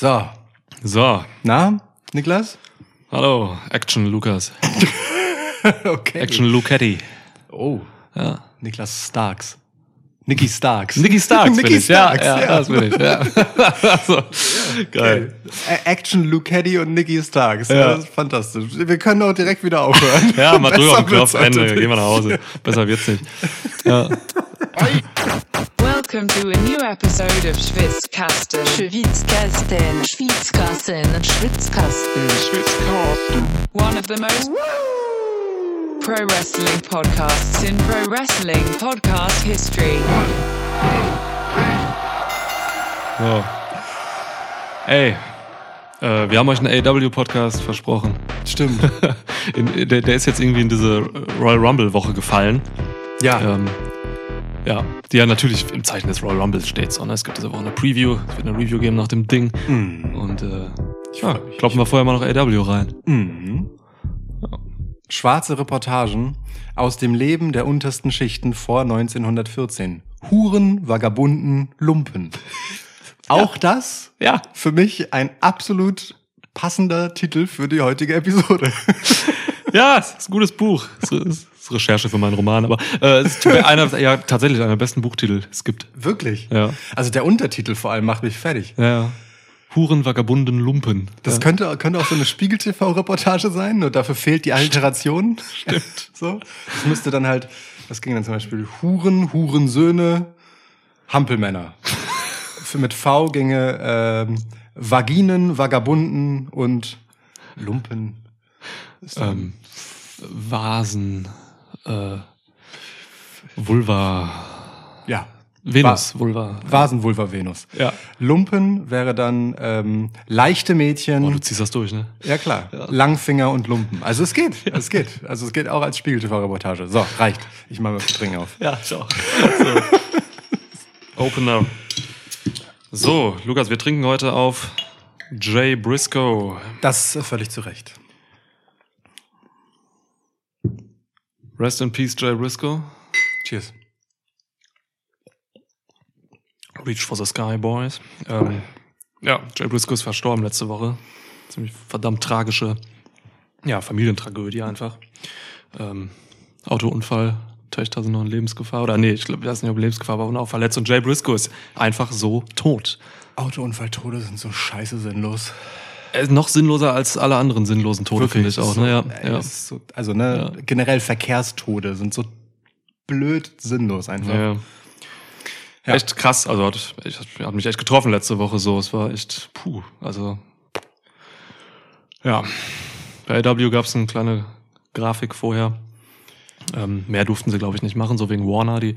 So, So, na, Niklas? hallo, Action Lukas. okay. Action Lucetti. Oh, Ja. Niklas Starks. Nicky Starks. Nicky Starks Nicky ich. Ja, Starks, ja, ja. das bin ich. Ja. so. Geil. Action Lucetti und Nicky Starks. Ja. Das ist fantastisch. Wir können auch direkt wieder aufhören. Ja, mal drüber auf den Knopf, Ende, gehen wir nach Hause. Besser wird's nicht. Ja. Welcome to a new episode of Schwitzkasten. Schwitzkasten, Schwitzkasten, Schwitzkasten, One of the most pro wrestling podcasts in pro wrestling podcast history. So. Ey, äh, wir haben euch einen AW-Podcast versprochen. Stimmt. In, der, der ist jetzt irgendwie in diese Royal Rumble-Woche gefallen. Ja. Ähm, ja, die ja natürlich im Zeichen des Royal Rumbles steht. So, ne? Es gibt diese Woche eine Preview, es wird eine Review geben nach dem Ding. Mhm. Und äh, Ich ja, mich. kloppen wir vorher mal noch AW rein. Mhm. Schwarze Reportagen aus dem Leben der untersten Schichten vor 1914. Huren, Vagabunden, Lumpen. Auch das Ja. für mich ein absolut passender Titel für die heutige Episode. Ja, es ist ein gutes Buch. Es ist Recherche für meinen Roman, aber äh, es ist einer, ja, tatsächlich einer der besten Buchtitel es gibt. Wirklich? Ja. Also der Untertitel vor allem macht mich fertig. Ja. Huren, Vagabunden, Lumpen. Das ja. könnte, könnte auch so eine Spiegel-TV-Reportage sein, nur dafür fehlt die Alliteration. Stimmt. So. Das müsste dann halt, das ging dann zum Beispiel Huren, Hurensöhne, Hampelmänner. Für mit V ginge ähm, Vaginen, Vagabunden und Lumpen. Ähm, Vasen, äh, Vulva, ja. Venus, Vulva. Vasen, Vulva, Venus. Ja. Lumpen wäre dann ähm, leichte Mädchen. Oh, du ziehst das durch, ne? Ja klar, Langfinger und Lumpen. Also es geht, es geht. Also es geht auch als Spiegel-TV-Reportage. So, reicht. Ich mache mal Trinken auf. Ja, schau. So. Opener. So, Lukas, wir trinken heute auf Jay Briscoe. Das äh, völlig zu Recht. Rest in Peace, Jay Briscoe. Cheers. Reach for the Sky, Boys. Ähm, ja, Jay Briscoe ist verstorben letzte Woche. Ziemlich verdammt tragische, ja, Familientragödie einfach. Ähm, Autounfall, Töchter sind noch in Lebensgefahr. Oder nee, ich glaube, das ist nicht ob Lebensgefahr, aber auch verletzt. Und Jay Briscoe ist einfach so tot. Autounfalltode sind so scheiße sinnlos. Ist noch sinnloser als alle anderen sinnlosen Tode, finde ich auch. So, Ne? Ja, ey, ja. so, also ne, Ja. generell Verkehrstode sind so blöd sinnlos einfach. Ja. Ja. Echt krass, also hat, ich, hat mich echt getroffen letzte Woche so. Es war echt, puh, also ja. Bei AW gab es eine kleine Grafik vorher. Ähm, mehr durften sie, glaube ich, nicht machen, so wegen Warner, die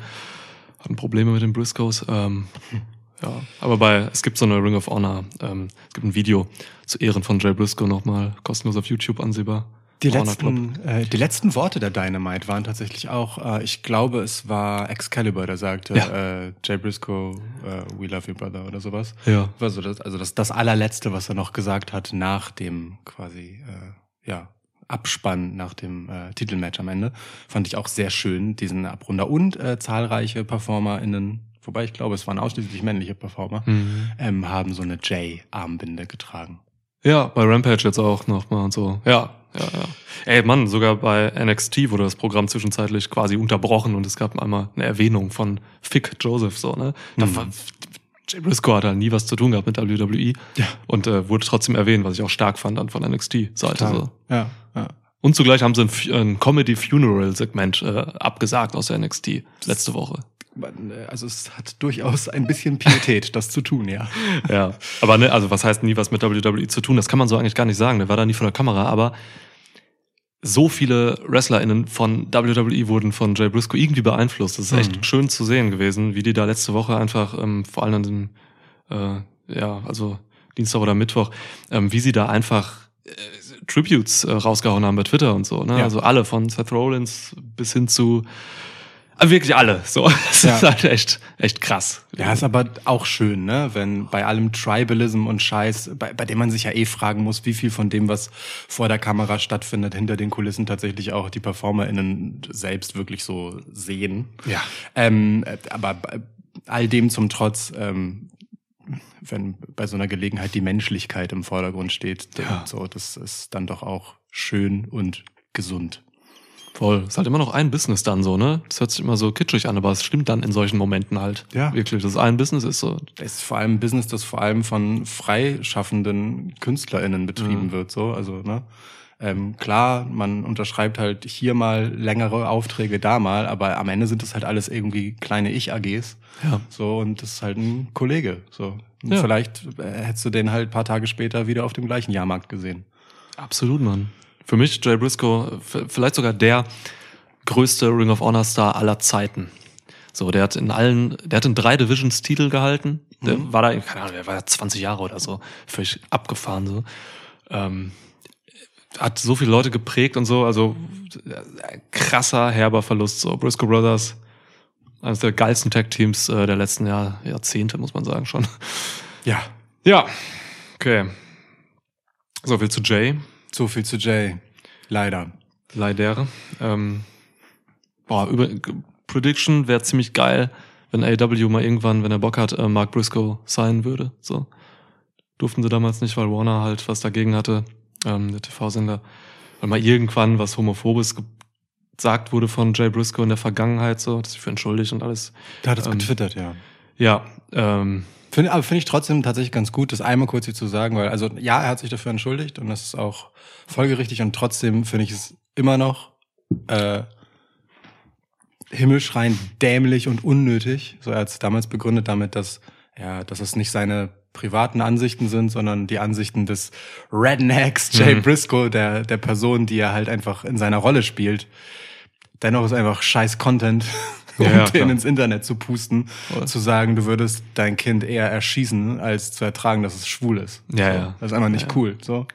hatten Probleme mit den Briscoes. Ähm, ja, aber bei, es gibt so eine Ring of Honor, ähm, es gibt ein Video zu Ehren von Jay Briscoe nochmal kostenlos auf YouTube ansehbar. Die Honor Club. letzten, äh, die letzten Worte der Dynamite waren tatsächlich auch, äh, ich glaube, es war Excalibur, der sagte, Ja. äh, Jay Briscoe, äh, we love you, brother, oder sowas. Ja. Also das, also das, das allerletzte, was er noch gesagt hat, nach dem quasi, äh, ja, Abspann, nach dem äh, Titelmatch am Ende, fand ich auch sehr schön, diesen Abrunder. Und äh, zahlreiche PerformerInnen, wobei ich glaube, es waren ausschließlich männliche Performer, Mhm. ähm, haben so eine J-Armbinde getragen. Ja, bei Rampage jetzt auch nochmal und so. Ja, ja, ja. Ey, Mann, sogar bei NXT wurde das Programm zwischenzeitlich quasi unterbrochen und es gab einmal eine Erwähnung von Fick Joseph, so, ne? Da Mhm. war, Jay Briscoe hat halt nie was zu tun gehabt mit WWE. Ja. Und äh, wurde trotzdem erwähnt, was ich auch stark fand dann von NXT-Seite. So. Ja, ja. Und zugleich haben sie ein, ein Comedy-Funeral-Segment äh, abgesagt aus der NXT letzte Woche. Äh, Also es hat durchaus ein bisschen Pietät, das zu tun, ja. Ja, aber ne, also was heißt nie was mit WWE zu tun? Das kann man so eigentlich gar nicht sagen. Der war da nie vor der Kamera, aber so viele WrestlerInnen von WWE wurden von Jay Briscoe irgendwie beeinflusst. Das ist echt Mhm. schön zu sehen gewesen, wie die da letzte Woche einfach, ähm, vor allem an dem, äh, ja, also Dienstag oder Mittwoch, ähm, wie sie da einfach äh, Tributes äh, rausgehauen haben bei Twitter und so. Ne? Ja. Also alle von Seth Rollins bis hin zu äh, wirklich alle. So, das Ja. ist halt echt, echt krass. Ja, ist aber auch schön, ne? Wenn bei allem Tribalism und Scheiß, bei, bei dem man sich ja eh fragen muss, wie viel von dem, was vor der Kamera stattfindet, hinter den Kulissen tatsächlich auch die PerformerInnen selbst wirklich so sehen. Ja. Ähm, äh, aber all dem zum Trotz, ähm, wenn bei so einer Gelegenheit die Menschlichkeit im Vordergrund steht. Ja. So, das ist dann doch auch schön und gesund. Voll. Ist halt immer noch ein Business dann so, ne? Das hört sich immer so kitschig an, aber es stimmt dann in solchen Momenten halt. Ja. Wirklich. Das ist ein Business ist so. Es ist vor allem ein Business, das vor allem von freischaffenden KünstlerInnen betrieben Mhm. wird. So, also ne, ähm, klar, man unterschreibt halt hier mal längere Aufträge, da mal, aber am Ende sind das halt alles irgendwie kleine Ich-AGs. Ja. So und das ist halt ein Kollege. So Ja. vielleicht äh, hättest du den halt ein paar Tage später wieder auf dem gleichen Jahrmarkt gesehen. Absolut, Mann. Für mich Jay Briscoe vielleicht sogar der größte Ring of Honor Star aller Zeiten. So, der hat in allen, der hat in drei Divisions Titel gehalten. Der war da, keine Ahnung, der war ja 20 Jahre oder so, völlig abgefahren so. Ähm, hat so viele Leute geprägt und so, also krasser, herber Verlust. So, Briscoe Brothers, eines der geilsten Tag-Teams äh, der letzten Jahr, Jahrzehnte, muss man sagen schon. Ja, Ja, okay. So viel zu Jay. So viel zu Jay. Leider. Leider. Ähm, boah, über Prediction wäre ziemlich geil, wenn AW mal irgendwann, wenn er Bock hat, äh, Mark Briscoe sein würde. So durften sie damals nicht, weil Warner halt was dagegen hatte, ähm, der TV-Sender, weil mal irgendwann was homophobes gesagt wurde von Jay Briscoe in der Vergangenheit, so, dass sich für entschuldigt und alles. Da hat es Ähm, getwittert, ja. Ja, ähm, Find, aber finde ich trotzdem tatsächlich ganz gut, das einmal kurz hier zu sagen, weil, also ja, er hat sich dafür entschuldigt und das ist auch folgerichtig und trotzdem finde ich es immer noch äh, himmelschreiend dämlich und unnötig. So er hat es damals begründet damit, dass ja, dass es nicht seine privaten Ansichten sind, sondern die Ansichten des Rednecks Jay Mhm. Briscoe, der der Person, die er halt einfach in seiner Rolle spielt. Dennoch ist einfach scheiß Content, um Ja, den ins Internet zu pusten, Voll. zu sagen, du würdest dein Kind eher erschießen, als zu ertragen, dass es schwul ist. Ja, so. ja. Das ist einfach nicht Ja. cool. So.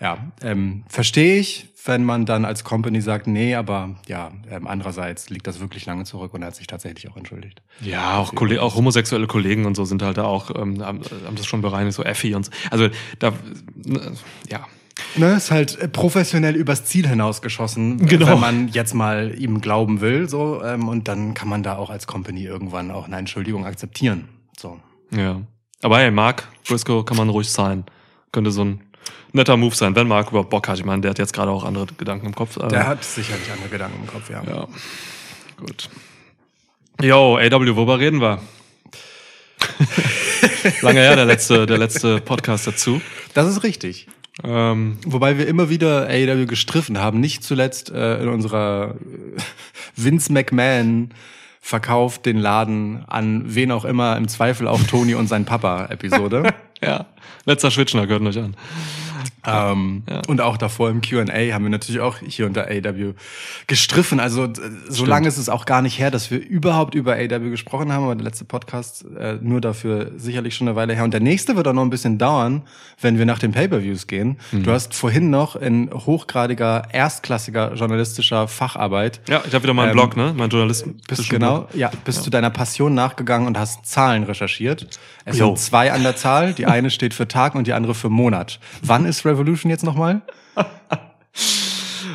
Ja, ähm, verstehe ich, wenn man dann als Company sagt, nee, aber ja, ähm, andererseits liegt das wirklich lange zurück und er hat sich tatsächlich auch entschuldigt. Ja, auch, Kolle auch homosexuelle Kollegen und so sind halt da auch, ähm, haben, haben das schon bereinigt, so Effi und so. Also da, äh, ja. Ne, ist halt äh, professionell übers Ziel hinausgeschossen, Genau. wenn man jetzt mal ihm glauben will, so, ähm, und dann kann man da auch als Company irgendwann auch eine Entschuldigung akzeptieren. So. Ja. Aber hey, Mark Briscoe kann man ruhig sein. Könnte so ein netter Move sein, wenn Mark überhaupt Bock hat. Ich meine, der hat jetzt gerade auch andere Gedanken im Kopf. aber- Der hat sicherlich andere Gedanken im Kopf, ja. Ja. Gut. Yo, AW, worüber reden wir? Lange her, der letzte, der letzte Podcast dazu. Das ist richtig. Ähm, Wobei wir immer wieder AEW gestriffen haben, nicht zuletzt äh, in unserer äh, Vince McMahon verkauft den Laden an wen auch immer, im Zweifel auch Tony und sein Papa Episode. ja, letzter Schwitschner, gehört euch an. Ähm, Ja. Und auch davor im Q&A haben wir natürlich auch hier unter AEW gestriffen. Also so lange ist es auch gar nicht her, dass wir überhaupt über AEW gesprochen haben, aber der letzte Podcast äh, nur dafür sicherlich schon eine Weile her. Und der nächste wird auch noch ein bisschen dauern, wenn wir nach den Pay-Per-Views gehen. Mhm. Du hast vorhin noch in hochgradiger, erstklassiger journalistischer Facharbeit Ja, ich habe wieder mal einen Ähm, Blog, ne? Mein Journalist. bist genau, ja, bist du deiner Passion nachgegangen und hast Zahlen recherchiert. Es Jo. sind zwei an der Zahl. Die eine steht für Tag und die andere für Monat. Wann ist Revolution jetzt nochmal?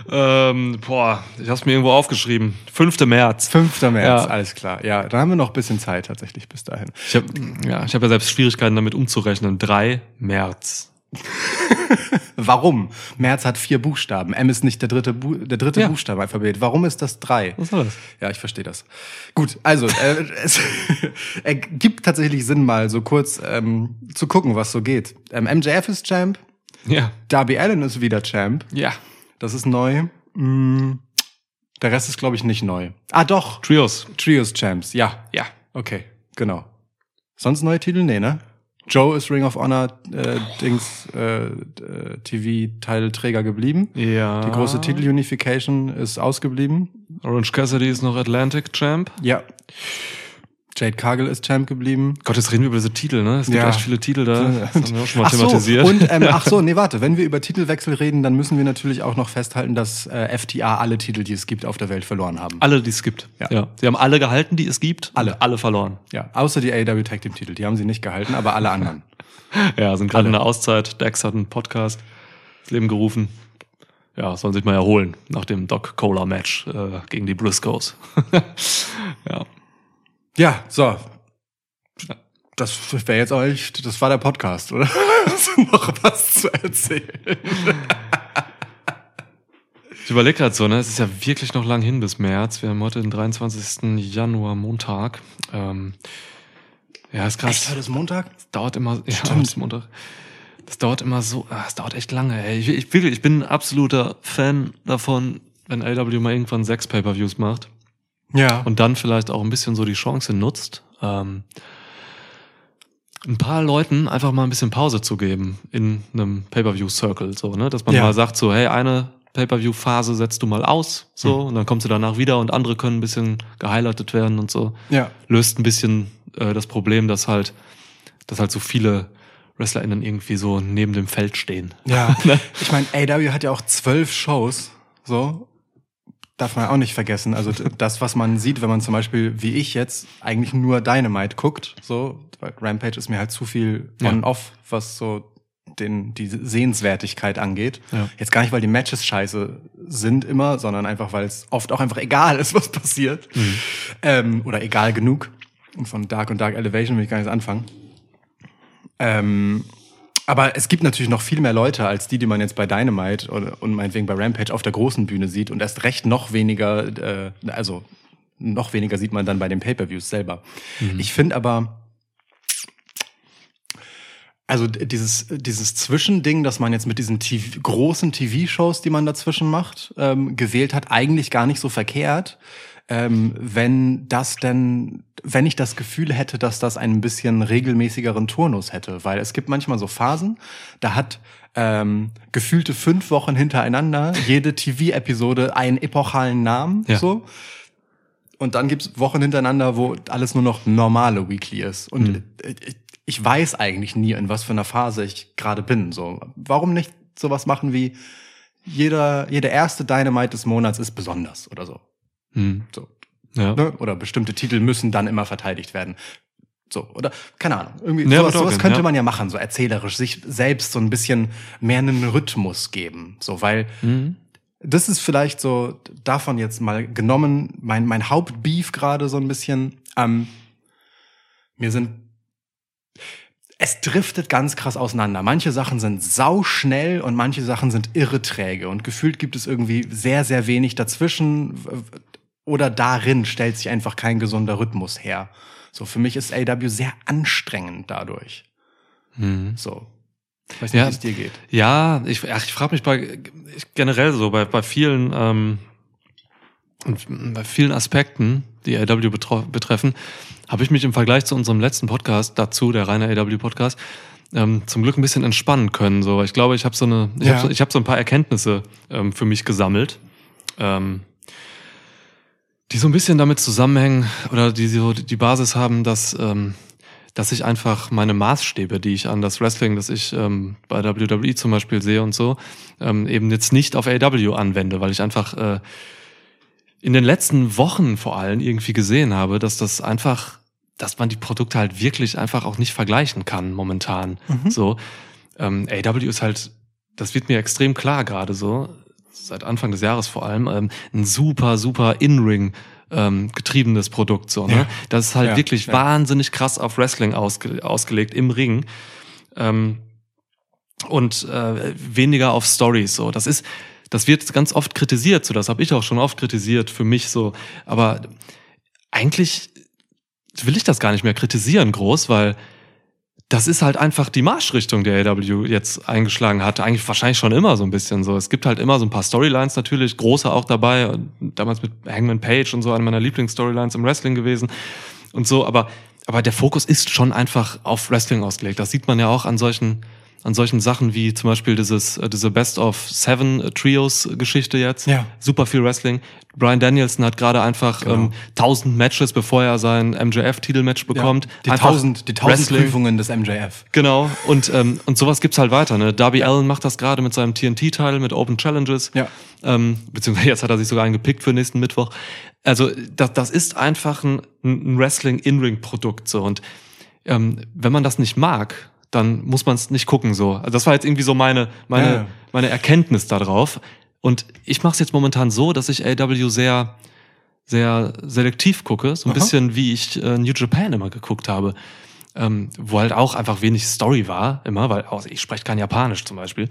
Ähm, boah, ich habe mir irgendwo aufgeschrieben. 5. März. 5. März, Ja. alles klar. Ja, dann haben wir noch ein bisschen Zeit tatsächlich bis dahin. Ich habe ja, ich hab ja selbst Schwierigkeiten damit umzurechnen. 3 März. Warum? März hat vier Buchstaben. M ist nicht der dritte, Bu der dritte Ja. Buchstabe im Alphabet. Warum ist das drei? Was war das? Ja, ich verstehe das. Gut, also äh, es ergibt tatsächlich Sinn, mal so kurz ähm, zu gucken, was so geht. Ähm, MJF ist Champ, Ja. Darby Allen ist wieder Champ. Ja. Das ist neu. Mm, Der Rest ist, glaube ich, nicht neu. Ah, doch. Trios. Trios Champs. Ja. Ja. Okay, genau. Sonst neue Titel? Nee, ne? Joe ist Ring of Honor äh, Dings äh, äh, TV-Teilträger geblieben. Ja. Die große Titel-Unification ist ausgeblieben. Orange Cassidy ist noch Atlantic Champ. Ja. Jade Cargill ist Champ geblieben. Gott, jetzt reden wir über diese Titel, ne? Es gibt Ja. echt viele Titel da. Das haben wir auch schon mal Ach so, thematisiert. und ähm, ach so, nee, warte, wenn wir über Titelwechsel reden, dann müssen wir natürlich auch noch festhalten, dass äh, FTA alle Titel, die es gibt, auf der Welt verloren haben. alle, die es gibt. Ja. ja. Sie haben alle gehalten, die es gibt. Alle. Alle verloren. Ja, außer die AEW Tag Team Titel, die haben sie nicht gehalten, aber alle anderen. Ja, sind gerade in der Auszeit. Dex hat einen Podcast ins Leben gerufen. Ja, sollen sich mal erholen nach dem Doc Cola Match äh, gegen die Briscoes. ja. Ja, so. Das wäre jetzt echt, das war der Podcast, oder? Hast du noch was zu erzählen? Ich überlege gerade so, ne? Es ist ja wirklich noch lang hin bis März. Wir haben heute den 23. Januar, Montag. Ähm, ja, ist krass. Echt, heute ist Montag? Das dauert immer, ja, Stimmt. heute ist Montag. Das dauert immer so, ah, es dauert echt lange, ey. Ich, ich, wirklich, ich bin ein absoluter Fan davon, wenn AW mal irgendwann sechs Pay-Per-Views macht Ja. und dann vielleicht auch ein bisschen so die Chance nutzt, ähm, ein paar Leuten einfach mal ein bisschen Pause zu geben in einem Pay-Per-View-Circle, so, ne? Dass man Ja. mal sagt, so, hey, eine Pay-Per-View-Phase setzt du mal aus, so, Hm. und dann kommst du danach wieder und andere können ein bisschen gehighlightet werden und so. ja. Löst ein bisschen äh, das Problem, dass halt, dass halt so viele WrestlerInnen irgendwie so neben dem Feld stehen. Ja. Ich meine, AW hat ja auch zwölf Shows, so. Darf man auch nicht vergessen. Also das, was man sieht, wenn man zum Beispiel, wie ich jetzt, eigentlich nur Dynamite guckt, so, weil Rampage ist mir halt zu viel Ja. on-off, was so den, die Sehenswertigkeit angeht. Ja. Jetzt gar nicht, weil die Matches scheiße sind immer, sondern einfach, weil es oft auch einfach egal ist, was passiert. Ähm, oder egal genug. Und von Dark und Dark Elevation will ich gar nicht anfangen. Ähm, aber es gibt natürlich noch viel mehr Leute als die, die man jetzt bei Dynamite und meinetwegen bei Rampage auf der großen Bühne sieht und erst recht noch weniger, äh, also noch weniger sieht man dann bei den Pay-per-Views selber. Ich finde aber, also dieses, dieses Zwischending, das man jetzt mit diesen TV, großen TV-Shows, die man dazwischen macht, ähm, gewählt hat, eigentlich gar nicht so verkehrt. Ähm, wenn das denn, wenn ich das Gefühl hätte, dass das einen bisschen regelmäßigeren Turnus hätte, weil es gibt manchmal so Phasen, da hat ähm, gefühlte fünf Wochen hintereinander jede TV-Episode einen epochalen Namen, Ja. so. Und dann gibt's Wochen hintereinander, wo alles nur noch normale Weekly ist. Und Mhm. ich, ich weiß eigentlich nie, in was für einer Phase ich gerade bin. So, warum nicht sowas machen wie jeder, jeder erste Dynamite des Monats ist besonders oder so. Hm. so Ja. ne? Oder bestimmte Titel müssen dann immer verteidigt werden. So, oder keine Ahnung. Irgendwie Ja, sowas, sowas könnte ja. man ja machen, so erzählerisch, sich selbst so ein bisschen mehr einen Rhythmus geben. So, weil Mhm. das ist vielleicht so davon jetzt mal genommen, mein, mein Hauptbeef gerade so ein bisschen. Ähm, mir sind es driftet ganz krass auseinander. Manche Sachen sind sauschnell und manche Sachen sind irre träge. Und gefühlt gibt es irgendwie sehr, sehr wenig dazwischen. Oder darin stellt sich einfach kein gesunder Rhythmus her. So, für mich ist AW sehr anstrengend dadurch. Mhm. So. Ich weiß nicht, Ja. wie es dir geht. Ja, ich, ach, ich frage mich bei ich, generell so bei, bei vielen ähm, bei vielen Aspekten, die AW betreffen, habe ich mich im Vergleich zu unserem letzten Podcast dazu, der reine AW Podcast, ähm, zum Glück ein bisschen entspannen können. So, ich glaube, ich habe so eine, ich Ja. habe so, ich hab so ein paar Erkenntnisse ähm, für mich gesammelt, ähm, die so ein bisschen damit zusammenhängen oder die so die Basis haben, dass ähm, dass ich einfach meine Maßstäbe, die ich an das Wrestling, das ich ähm, bei WWE zum Beispiel sehe und so, ähm, eben jetzt nicht auf AW anwende, weil ich einfach äh, in den letzten Wochen vor allem irgendwie gesehen habe, dass das einfach, dass man die Produkte halt wirklich einfach auch nicht vergleichen kann momentan. Mhm. So, ähm, AW ist halt, das wird mir extrem klar gerade so, seit Anfang des Jahres vor allem, ähm, ein super, super In-Ring ähm, getriebenes Produkt. So, ne? Ja. Das ist halt Ja, wirklich ja. wahnsinnig krass auf Wrestling ausge ausgelegt im Ring. Ähm, und äh, weniger auf Stories. So, das ist, das wird ganz oft kritisiert. So, das habe ich auch schon oft kritisiert für mich. So, aber eigentlich will ich das gar nicht mehr kritisieren groß, weil das ist halt einfach die Marschrichtung, der AW jetzt eingeschlagen hat. Eigentlich wahrscheinlich schon immer so ein bisschen so. Es gibt halt immer so ein paar Storylines natürlich, große auch dabei. Damals mit Hangman Page und so, eine meiner Lieblingsstorylines im Wrestling gewesen und so. Aber, aber der Fokus ist schon einfach auf Wrestling ausgelegt. Das sieht man ja auch an solchen, an solchen Sachen wie zum Beispiel dieses, äh, diese Best of Seven Trios Geschichte jetzt. Ja. Super viel Wrestling. Brian Danielson hat gerade einfach Genau. ähm, 1000 Matches, bevor er sein MJF-Titelmatch bekommt. Die Einfach tausend, die tausend Wrestling. Prüfungen des MJF. Genau, und, ähm, und sowas gibt's halt weiter. Ne? Darby Allen macht das gerade mit seinem TNT-Teil, mit Open Challenges. Ja. Ähm, beziehungsweise jetzt hat er sich sogar einen gepickt für nächsten Mittwoch. Also das, das ist einfach ein, ein Wrestling-In-Ring-Produkt. So. Und ähm, wenn man das nicht mag, dann muss man es nicht gucken. so. Also das war jetzt irgendwie so meine, meine, Ja, meine Erkenntnis darauf. Und ich mache es jetzt momentan so, dass ich AW sehr, sehr selektiv gucke, so ein Aha. bisschen wie ich äh, New Japan immer geguckt habe. Ähm, wo halt auch einfach wenig Story war, immer, weil auch, ich spreche kein Japanisch zum Beispiel.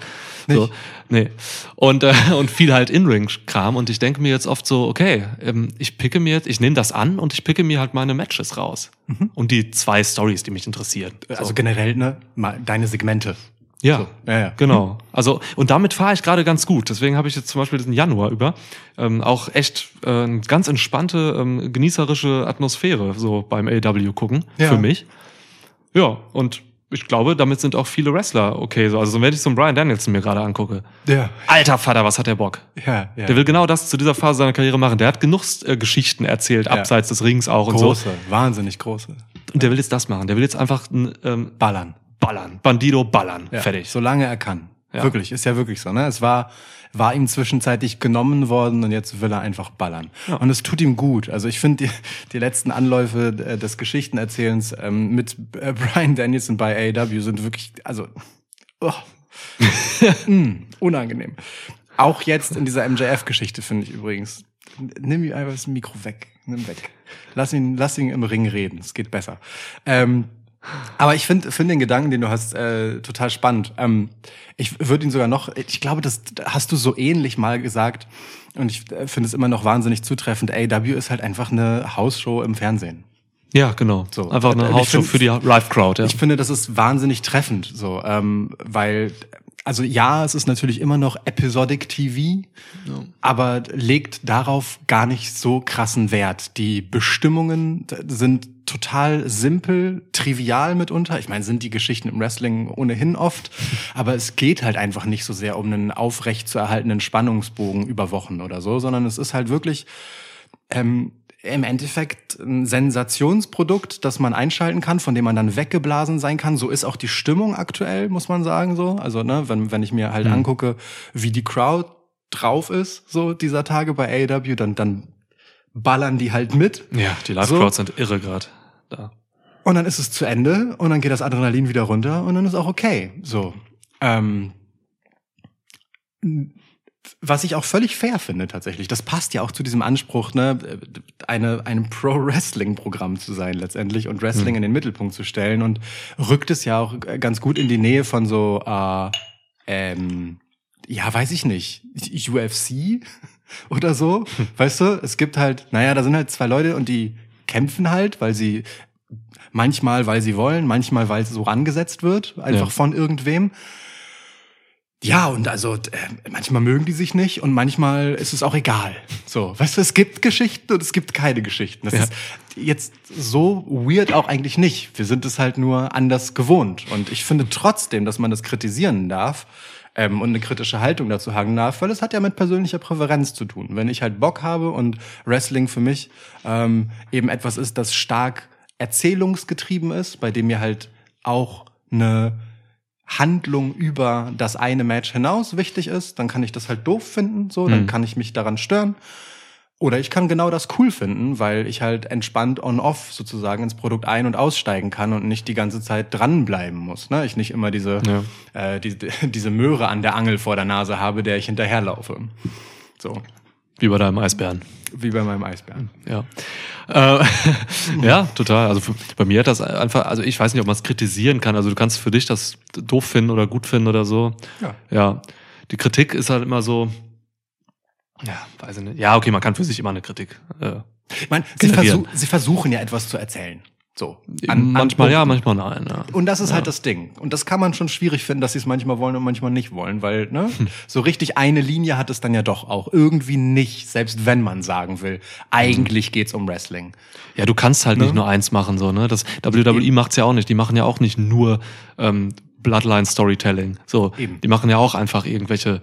So, Nicht? nee. Und, äh, und viel halt In-Ring-Kram. Und ich denke mir jetzt oft so, okay, ähm, ich picke mir jetzt, ich nehme das an und ich picke mir halt meine Matches raus. Und die zwei Stories, die mich interessieren. So. Also generell, ne, mal deine Segmente. Ja, So, ja, ja. genau. Also und damit fahre ich gerade ganz gut. Deswegen habe ich jetzt zum Beispiel diesen Januar über ähm, auch echt äh, eine ganz entspannte, ähm, genießerische Atmosphäre so beim AW gucken Ja. für mich. Ja, und ich glaube, damit sind auch viele Wrestler okay. So. Also wenn ich so einen Brian Danielson mir gerade angucke, Ja, alter Vater, was hat der Bock? ja, ja. Der will genau das zu dieser Phase seiner Karriere machen. Der hat genug äh, Geschichten erzählt, Ja. abseits des Rings auch und so. große, wahnsinnig große. Und der will jetzt das machen. Der will jetzt einfach ein, ähm, Ballern. ballern. Bandido ballern. Ja, Fertig. Solange er kann. Ja. Wirklich, ist ja wirklich so. Ne? Es war, war ihm zwischenzeitlich genommen worden und jetzt will er einfach ballern. Ja. Und es tut ihm gut. Also ich finde die, die letzten Anläufe äh, des Geschichtenerzählens ähm, mit äh, Brian Danielson bei AEW sind wirklich, also oh. mm, unangenehm. Auch jetzt in dieser MJF-Geschichte finde ich übrigens. Nimm ihm einfach das Mikro weg. Nimm weg. Lass ihn, lass ihn im Ring reden. Es geht besser. Ähm, aber ich finde find den Gedanken, den du hast, äh, total spannend. Ähm, ich würde ihn sogar noch, ich glaube, das hast du so ähnlich mal gesagt. Und ich äh, finde es immer noch wahnsinnig zutreffend. AW ist halt einfach eine Hausshow im Fernsehen. Ja, genau. So. Einfach eine ich Hausshow find- für die Live-Crowd, ja. Ich finde, das ist wahnsinnig treffend, so, ähm, weil, also ja, es ist natürlich immer noch Episodic TV, aber legt darauf gar nicht so krassen Wert. Die Bestimmungen sind total simpel, trivial mitunter. Ich meine, sind die Geschichten im Wrestling ohnehin oft, aber es geht halt einfach nicht so sehr um einen aufrecht zu erhaltenen Spannungsbogen über Wochen oder so, sondern es ist halt wirklich ähm, im Endeffekt ein Sensationsprodukt, das man einschalten kann, von dem man dann weggeblasen sein kann. So ist auch die Stimmung aktuell, muss man sagen, so. Also, ne, wenn, wenn ich mir halt angucke, wie die Crowd drauf ist, so dieser Tage bei AEW, dann, dann ballern die halt mit. Ja, die Live-Crowds sind irre gerade da. Und dann ist es zu Ende und dann geht das Adrenalin wieder runter und dann ist auch okay. So. Ähm, was ich auch völlig fair finde tatsächlich. Das passt ja auch zu diesem Anspruch, ne, eine, ein Pro-Wrestling-Programm zu sein letztendlich und Wrestling Hm. in den Mittelpunkt zu stellen und rückt es ja auch ganz gut in die Nähe von so, äh, ähm, ja, weiß ich nicht, UFC oder so. Weißt du, es gibt halt, naja, da sind halt zwei Leute und die kämpfen halt, weil sie manchmal, weil sie wollen, manchmal, weil es so angesetzt wird, einfach Ja. von irgendwem. Ja, und also äh, manchmal mögen die sich nicht und manchmal ist es auch egal. So, weißt du, es gibt Geschichten und es gibt keine Geschichten. Das Ja. ist jetzt so weird auch eigentlich nicht. Wir sind es halt nur anders gewohnt. Und ich finde trotzdem, dass man das kritisieren darf ähm, und eine kritische Haltung dazu haben darf, weil es hat ja mit persönlicher Präferenz zu tun. Wenn ich halt Bock habe und Wrestling für mich ähm, eben etwas ist, das stark erzählungsgetrieben ist, bei dem mir halt auch eine Handlung über das eine Match hinaus wichtig ist, dann kann ich das halt doof finden, so, dann Mhm. kann ich mich daran stören. Oder ich kann genau das cool finden, weil ich halt entspannt on-off sozusagen ins Produkt ein- und aussteigen kann und nicht die ganze Zeit dranbleiben muss. Ne? Ich nicht immer diese, äh, die, diese Möhre an der Angel vor der Nase habe, der ich hinterherlaufe. So, Wie bei deinem Eisbären. wie bei meinem Eisbären. Ja. Äh, ja, total. Also für, bei mir hat das einfach, also ich weiß nicht, ob man es kritisieren kann. Also du kannst für dich das doof finden oder gut finden oder so. Ja. Ja. Die Kritik ist halt immer so, ja, weiß ich nicht. Ja, okay, man kann für sich immer eine Kritik. Äh, Ich meine, sie, versuch, sie versuchen ja etwas zu erzählen. So. manchmal ja, Punkten. manchmal nein. Ja. Und das ist Ja. halt das Ding. Und das kann man schon schwierig finden, dass sie es manchmal wollen und manchmal nicht wollen, weil ne, Hm. so richtig eine Linie hat es dann ja doch auch irgendwie nicht, selbst wenn man sagen will, eigentlich geht's um Wrestling. Ja, du kannst halt Ne? nicht nur eins machen, so, ne? Das WWE macht's ja auch nicht. Die machen ja auch nicht nur ähm, Bloodline Storytelling. So, Eben. die machen ja auch einfach irgendwelche,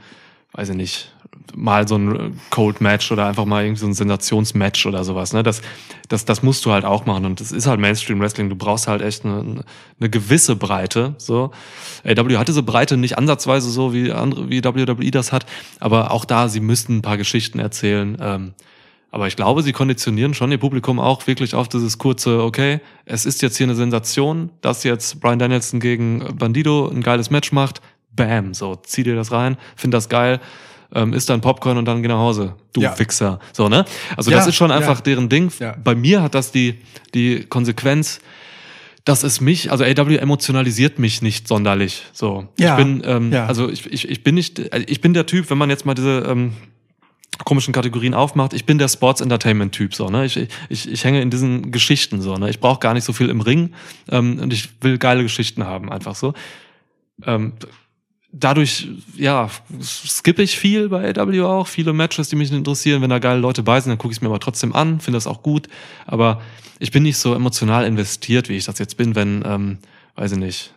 weiß ich nicht, mal so ein Cold Match oder einfach mal irgendwie so ein Sensationsmatch oder sowas, ne? Das, das, das musst du halt auch machen. Und das ist halt Mainstream Wrestling. Du brauchst halt echt eine, eine gewisse Breite, so. AW hat diese Breite nicht ansatzweise so wie andere, wie WWE das hat. Aber auch da, sie müssten ein paar Geschichten erzählen. Ähm, aber ich glaube, sie konditionieren schon ihr Publikum auch wirklich auf dieses kurze, okay, es ist jetzt hier eine Sensation, dass jetzt Brian Danielson gegen Bandido ein geiles Match macht. Bam, so, zieh dir das rein, find das geil, ähm, isst dein Popcorn und dann geh nach Hause. Du Ja. Wichser. So, ne? Also Ja, das ist schon einfach ja. deren Ding. Bei mir hat das die, die Konsequenz, dass es mich, also AW emotionalisiert mich nicht sonderlich. So, Ja, ich bin, ähm, also ich, ich, ich bin nicht, äh, ich bin der Typ, wenn man jetzt mal diese ähm, komischen Kategorien aufmacht, ich bin der Sports Entertainment Typ so, ne? Ich, ich, ich hänge in diesen Geschichten so, ne? Ich brauche gar nicht so viel im Ring ähm, und ich will geile Geschichten haben, einfach so. Ähm, dadurch, ja, skippe ich viel bei AW auch, viele Matches, die mich interessieren. Wenn da geile Leute bei sind, dann gucke ich es mir aber trotzdem an, finde das auch gut. Aber ich bin nicht so emotional investiert, wie ich das jetzt bin, wenn, ähm, weiß ich nicht,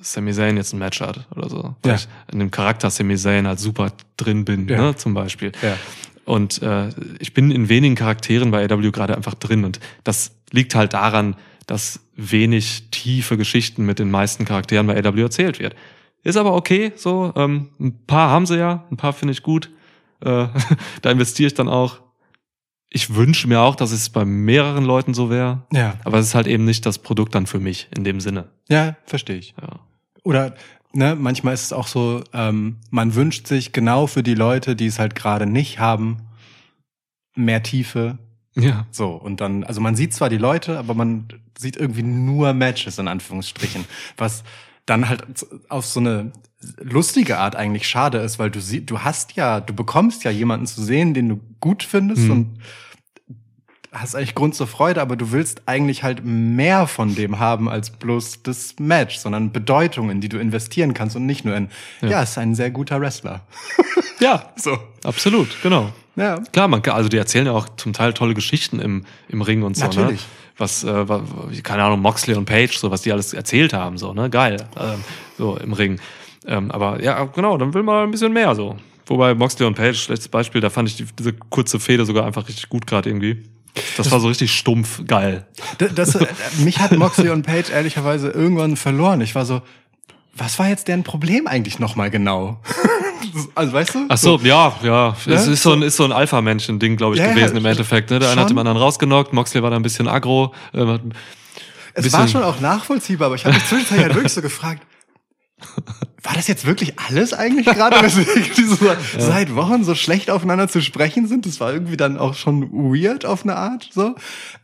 Sami Zayn jetzt ein Match hat oder so. Weil Ja. ich in dem Charakter Sami Zayn halt super drin bin, Ja. ne, zum Beispiel. Ja. Und äh, ich bin in wenigen Charakteren bei AW gerade einfach drin. Und das liegt halt daran, dass wenig tiefe Geschichten mit den meisten Charakteren bei AW erzählt wird. Ist aber okay, so. Ähm, ein paar haben sie ja, ein paar finde ich gut. Äh, da investiere ich dann auch. Ich wünsche mir auch, dass es bei mehreren Leuten so wäre. Ja. Aber es ist halt eben nicht das Produkt dann für mich in dem Sinne. Ja, verstehe ich. Ja. Oder ne, manchmal ist es auch so, ähm, man wünscht sich genau für die Leute, die es halt gerade nicht haben, mehr Tiefe. Ja. So, und dann, also man sieht zwar die Leute, aber man sieht irgendwie nur Matches in Anführungsstrichen, was dann halt auf so eine lustige Art eigentlich schade ist, weil du sie, du hast ja, du bekommst ja jemanden zu sehen, den du gut findest Mhm. und hast eigentlich Grund zur Freude, aber du willst eigentlich halt mehr von dem haben als bloß das Match, sondern Bedeutung, in die du investieren kannst und nicht nur in, ja, Ja. ist ein sehr guter Wrestler. Ja, So. absolut, genau. Ja. Klar, man kann, also die erzählen ja auch zum Teil tolle Geschichten im, im Ring und so, Natürlich. ne? Was, äh, keine Ahnung, Moxley und Page, so was die alles erzählt haben, so, ne? Geil. Ähm, so im Ring. Ähm, aber ja, genau, dann will man ein bisschen mehr so. Wobei Moxley und Page, schlechtes Beispiel, da fand ich die, diese kurze Fehde sogar einfach richtig gut gerade irgendwie. Das, war so richtig stumpf geil. D- Das, äh, mich hat Moxley und Page ehrlicherweise irgendwann verloren. Ich war so, was war jetzt deren Problem eigentlich nochmal genau? also weißt du? Ach so, ja, ja. Es Ja? ist so ein, ist so ein Alpha-Männchen-Ding, glaube ich, Ja, ja, gewesen im Endeffekt. Ne? Der eine hat dem anderen rausgenockt, Moxley war da ein bisschen aggro. Hat- es war schon auch nachvollziehbar, aber ich habe mich zwischenzeitlich halt wirklich so gefragt, war das jetzt wirklich alles eigentlich gerade, weswegen die so seit Wochen so schlecht aufeinander zu sprechen sind? Das war irgendwie dann auch schon weird auf eine Art, so.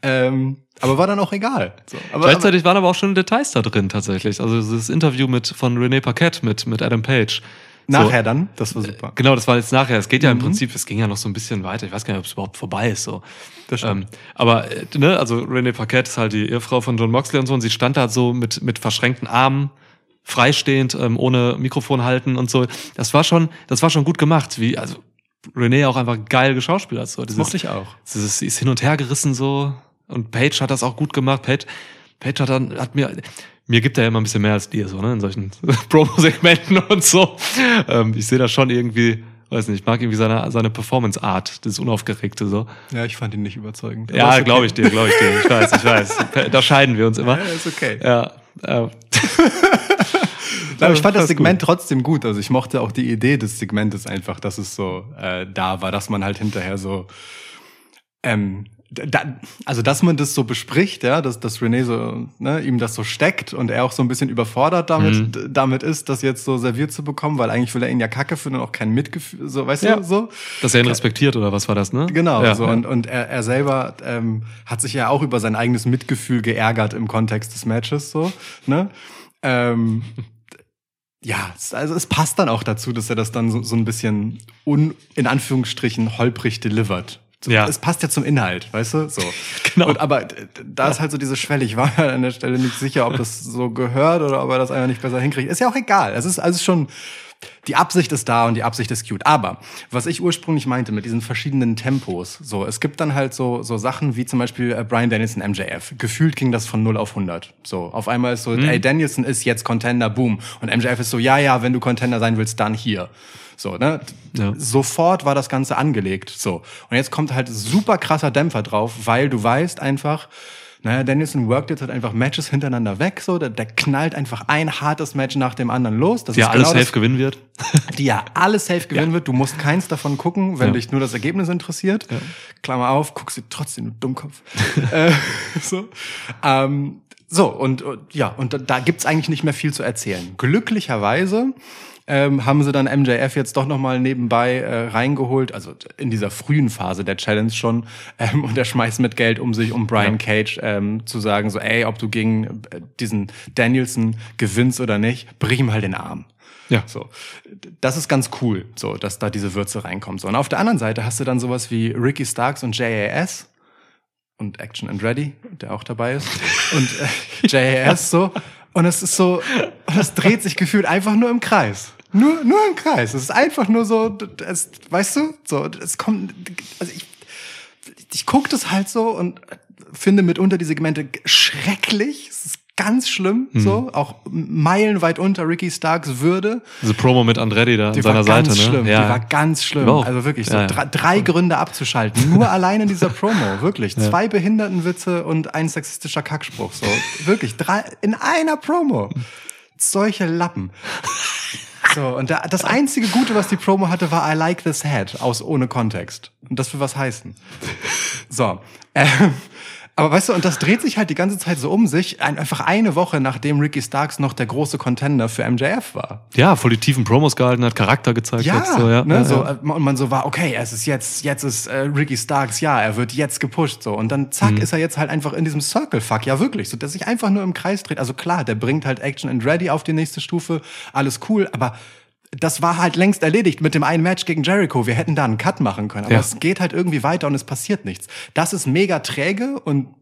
Ähm, aber war dann auch egal. So. Aber, Gleichzeitig waren aber auch schon Details da drin tatsächlich. Also das Interview mit von René Paquette mit mit Adam Page. aber nachher so, dann, das war super. Genau, das war jetzt nachher. Es geht ja im Prinzip, es ging ja noch so ein bisschen weiter. Ich weiß gar nicht, ob es überhaupt vorbei ist. So. Das stimmt. Ähm, aber äh, ne, also René Paquette ist halt die Ehefrau von John Moxley und so, und sie stand da so mit mit verschränkten Armen freistehend, ähm, ohne Mikrofon halten und so. Das war schon, das war schon gut gemacht. Wie also René auch einfach geil geschauspielert so. Dieses, Mochte ich auch. dieses, sie ist hin und her gerissen so. Und Paige hat das auch gut gemacht. Paige, Paige hat dann, hat mir, mir gibt er ja immer ein bisschen mehr als dir, so, ne, in solchen Promo-Segmenten und so. Ähm, ich sehe das schon irgendwie, weiß nicht, ich mag irgendwie seine, seine Performance-Art, das Unaufgeregte, so. Ja, ich fand ihn nicht überzeugend. Ja, okay. glaube ich dir, glaube ich dir. Ich weiß, ich weiß. Da scheiden wir uns immer. Ja, ist okay. Ja, äh, Aber ich fand das Segment trotzdem gut. Also ich mochte auch die Idee des Segmentes einfach, dass es so äh, da war, dass man halt hinterher so ähm, da, also dass man das so bespricht, ja, dass, dass René so, ne, ihm das so steckt und er auch so ein bisschen überfordert damit, Mhm. damit ist, das jetzt so serviert zu bekommen, weil eigentlich will er ihn ja kacke finden und auch kein Mitgefühl, so, weißt Ja. du, so. dass er ihn respektiert oder was war das, ne? Genau, ja, so. ja. Und, und er, er selber ähm, hat sich ja auch über sein eigenes Mitgefühl geärgert im Kontext des Matches, so, ne? Ähm, ja, es, also es passt dann auch dazu, dass er das dann so, so ein bisschen un, in Anführungsstrichen holprig delivert. So, Ja. Es passt ja zum Inhalt, weißt du? So. Genau. Und, aber da ist halt so diese Schwelle. Ich war halt an der Stelle nicht sicher, ob das so gehört oder ob er das einfach nicht besser hinkriegt. Ist ja auch egal. Es ist also schon, die Absicht ist da und die Absicht ist cute. Aber was ich ursprünglich meinte mit diesen verschiedenen Tempos, so, es gibt dann halt so, so Sachen wie zum Beispiel äh, Brian Danielson MJF. Gefühlt ging das von 0 auf 100. So, auf einmal ist so, ey, Danielson ist jetzt Contender, boom. Und MJF ist so, ja, ja, wenn du Contender sein willst, dann hier. So, ne? Ja. Sofort war das Ganze angelegt. So. Und jetzt kommt halt super krasser Dämpfer drauf, weil du weißt einfach, naja, Danielson workt jetzt halt einfach Matches hintereinander weg, so, der, der knallt einfach ein hartes Match nach dem anderen los. Das ja, ist alles genau safe das, gewinnen wird. die ja alles safe gewinnen wird. Du musst keins davon gucken, wenn Ja. dich nur das Ergebnis interessiert. Klammer auf, guckst du trotzdem, du Dummkopf. äh, so. Ähm, so, und, und ja, und da, da gibt's eigentlich nicht mehr viel zu erzählen. Glücklicherweise ähm, haben sie dann MJF jetzt doch nochmal nebenbei äh, reingeholt, also in dieser frühen Phase der Challenge schon. Ähm, und er schmeißt mit Geld um sich, um Brian Cage ähm, zu sagen, so, ey, ob du gegen äh, diesen Danielson gewinnst oder nicht, brich ihm halt den Arm. Ja. So. Das ist ganz cool, so, dass da diese Würze reinkommt. So. Und auf der anderen Seite hast du dann sowas wie Ricky Starks und JAS und Action and Ready, der auch dabei ist. Und äh, JAS so. Und es ist so, es dreht sich gefühlt einfach nur im Kreis. Nur, nur im Kreis. Es ist einfach nur so, es, weißt du, so, es kommt, also ich, ich gucke das halt so und finde mitunter die Segmente schrecklich. Es ist ganz schlimm, so, auch meilenweit unter Ricky Starks Würde. Diese Promo mit Andretti da an Die seiner war ganz Seite, ne? schlimm. Die war ganz schlimm. Wow. Also wirklich so Ja, ja. Drei, drei Gründe abzuschalten. Nur allein in dieser Promo. Wirklich. Zwei Behindertenwitze und ein sexistischer Kackspruch. So. Wirklich. Drei, in einer Promo. Solche Lappen. So, und da, das einzige Gute, was die Promo hatte, war I like this head aus ohne Kontext. Und das will was heißen. So. Ähm, aber weißt du, und das dreht sich halt die ganze Zeit so um sich, ein, einfach eine Woche nachdem Ricky Starks noch der große Contender für MJF war. Ja, voll die tiefen Promos gehalten hat, Charakter gezeigt Ja, hat. So, ja, ne, ja, so, ja. äh, und man so war, okay, es ist jetzt, jetzt ist äh, Ricky Starks, ja, er wird jetzt gepusht, so. Und dann zack, Mhm. ist er jetzt halt einfach in diesem Circle-Fuck, ja wirklich, so, dass sich einfach nur im Kreis dreht. Also klar, der bringt halt Action and Ready auf die nächste Stufe, alles cool, aber das war halt längst erledigt mit dem einen Match gegen Jericho. Wir hätten da einen Cut machen können, aber Ja. es geht halt irgendwie weiter und es passiert nichts. Das ist mega träge und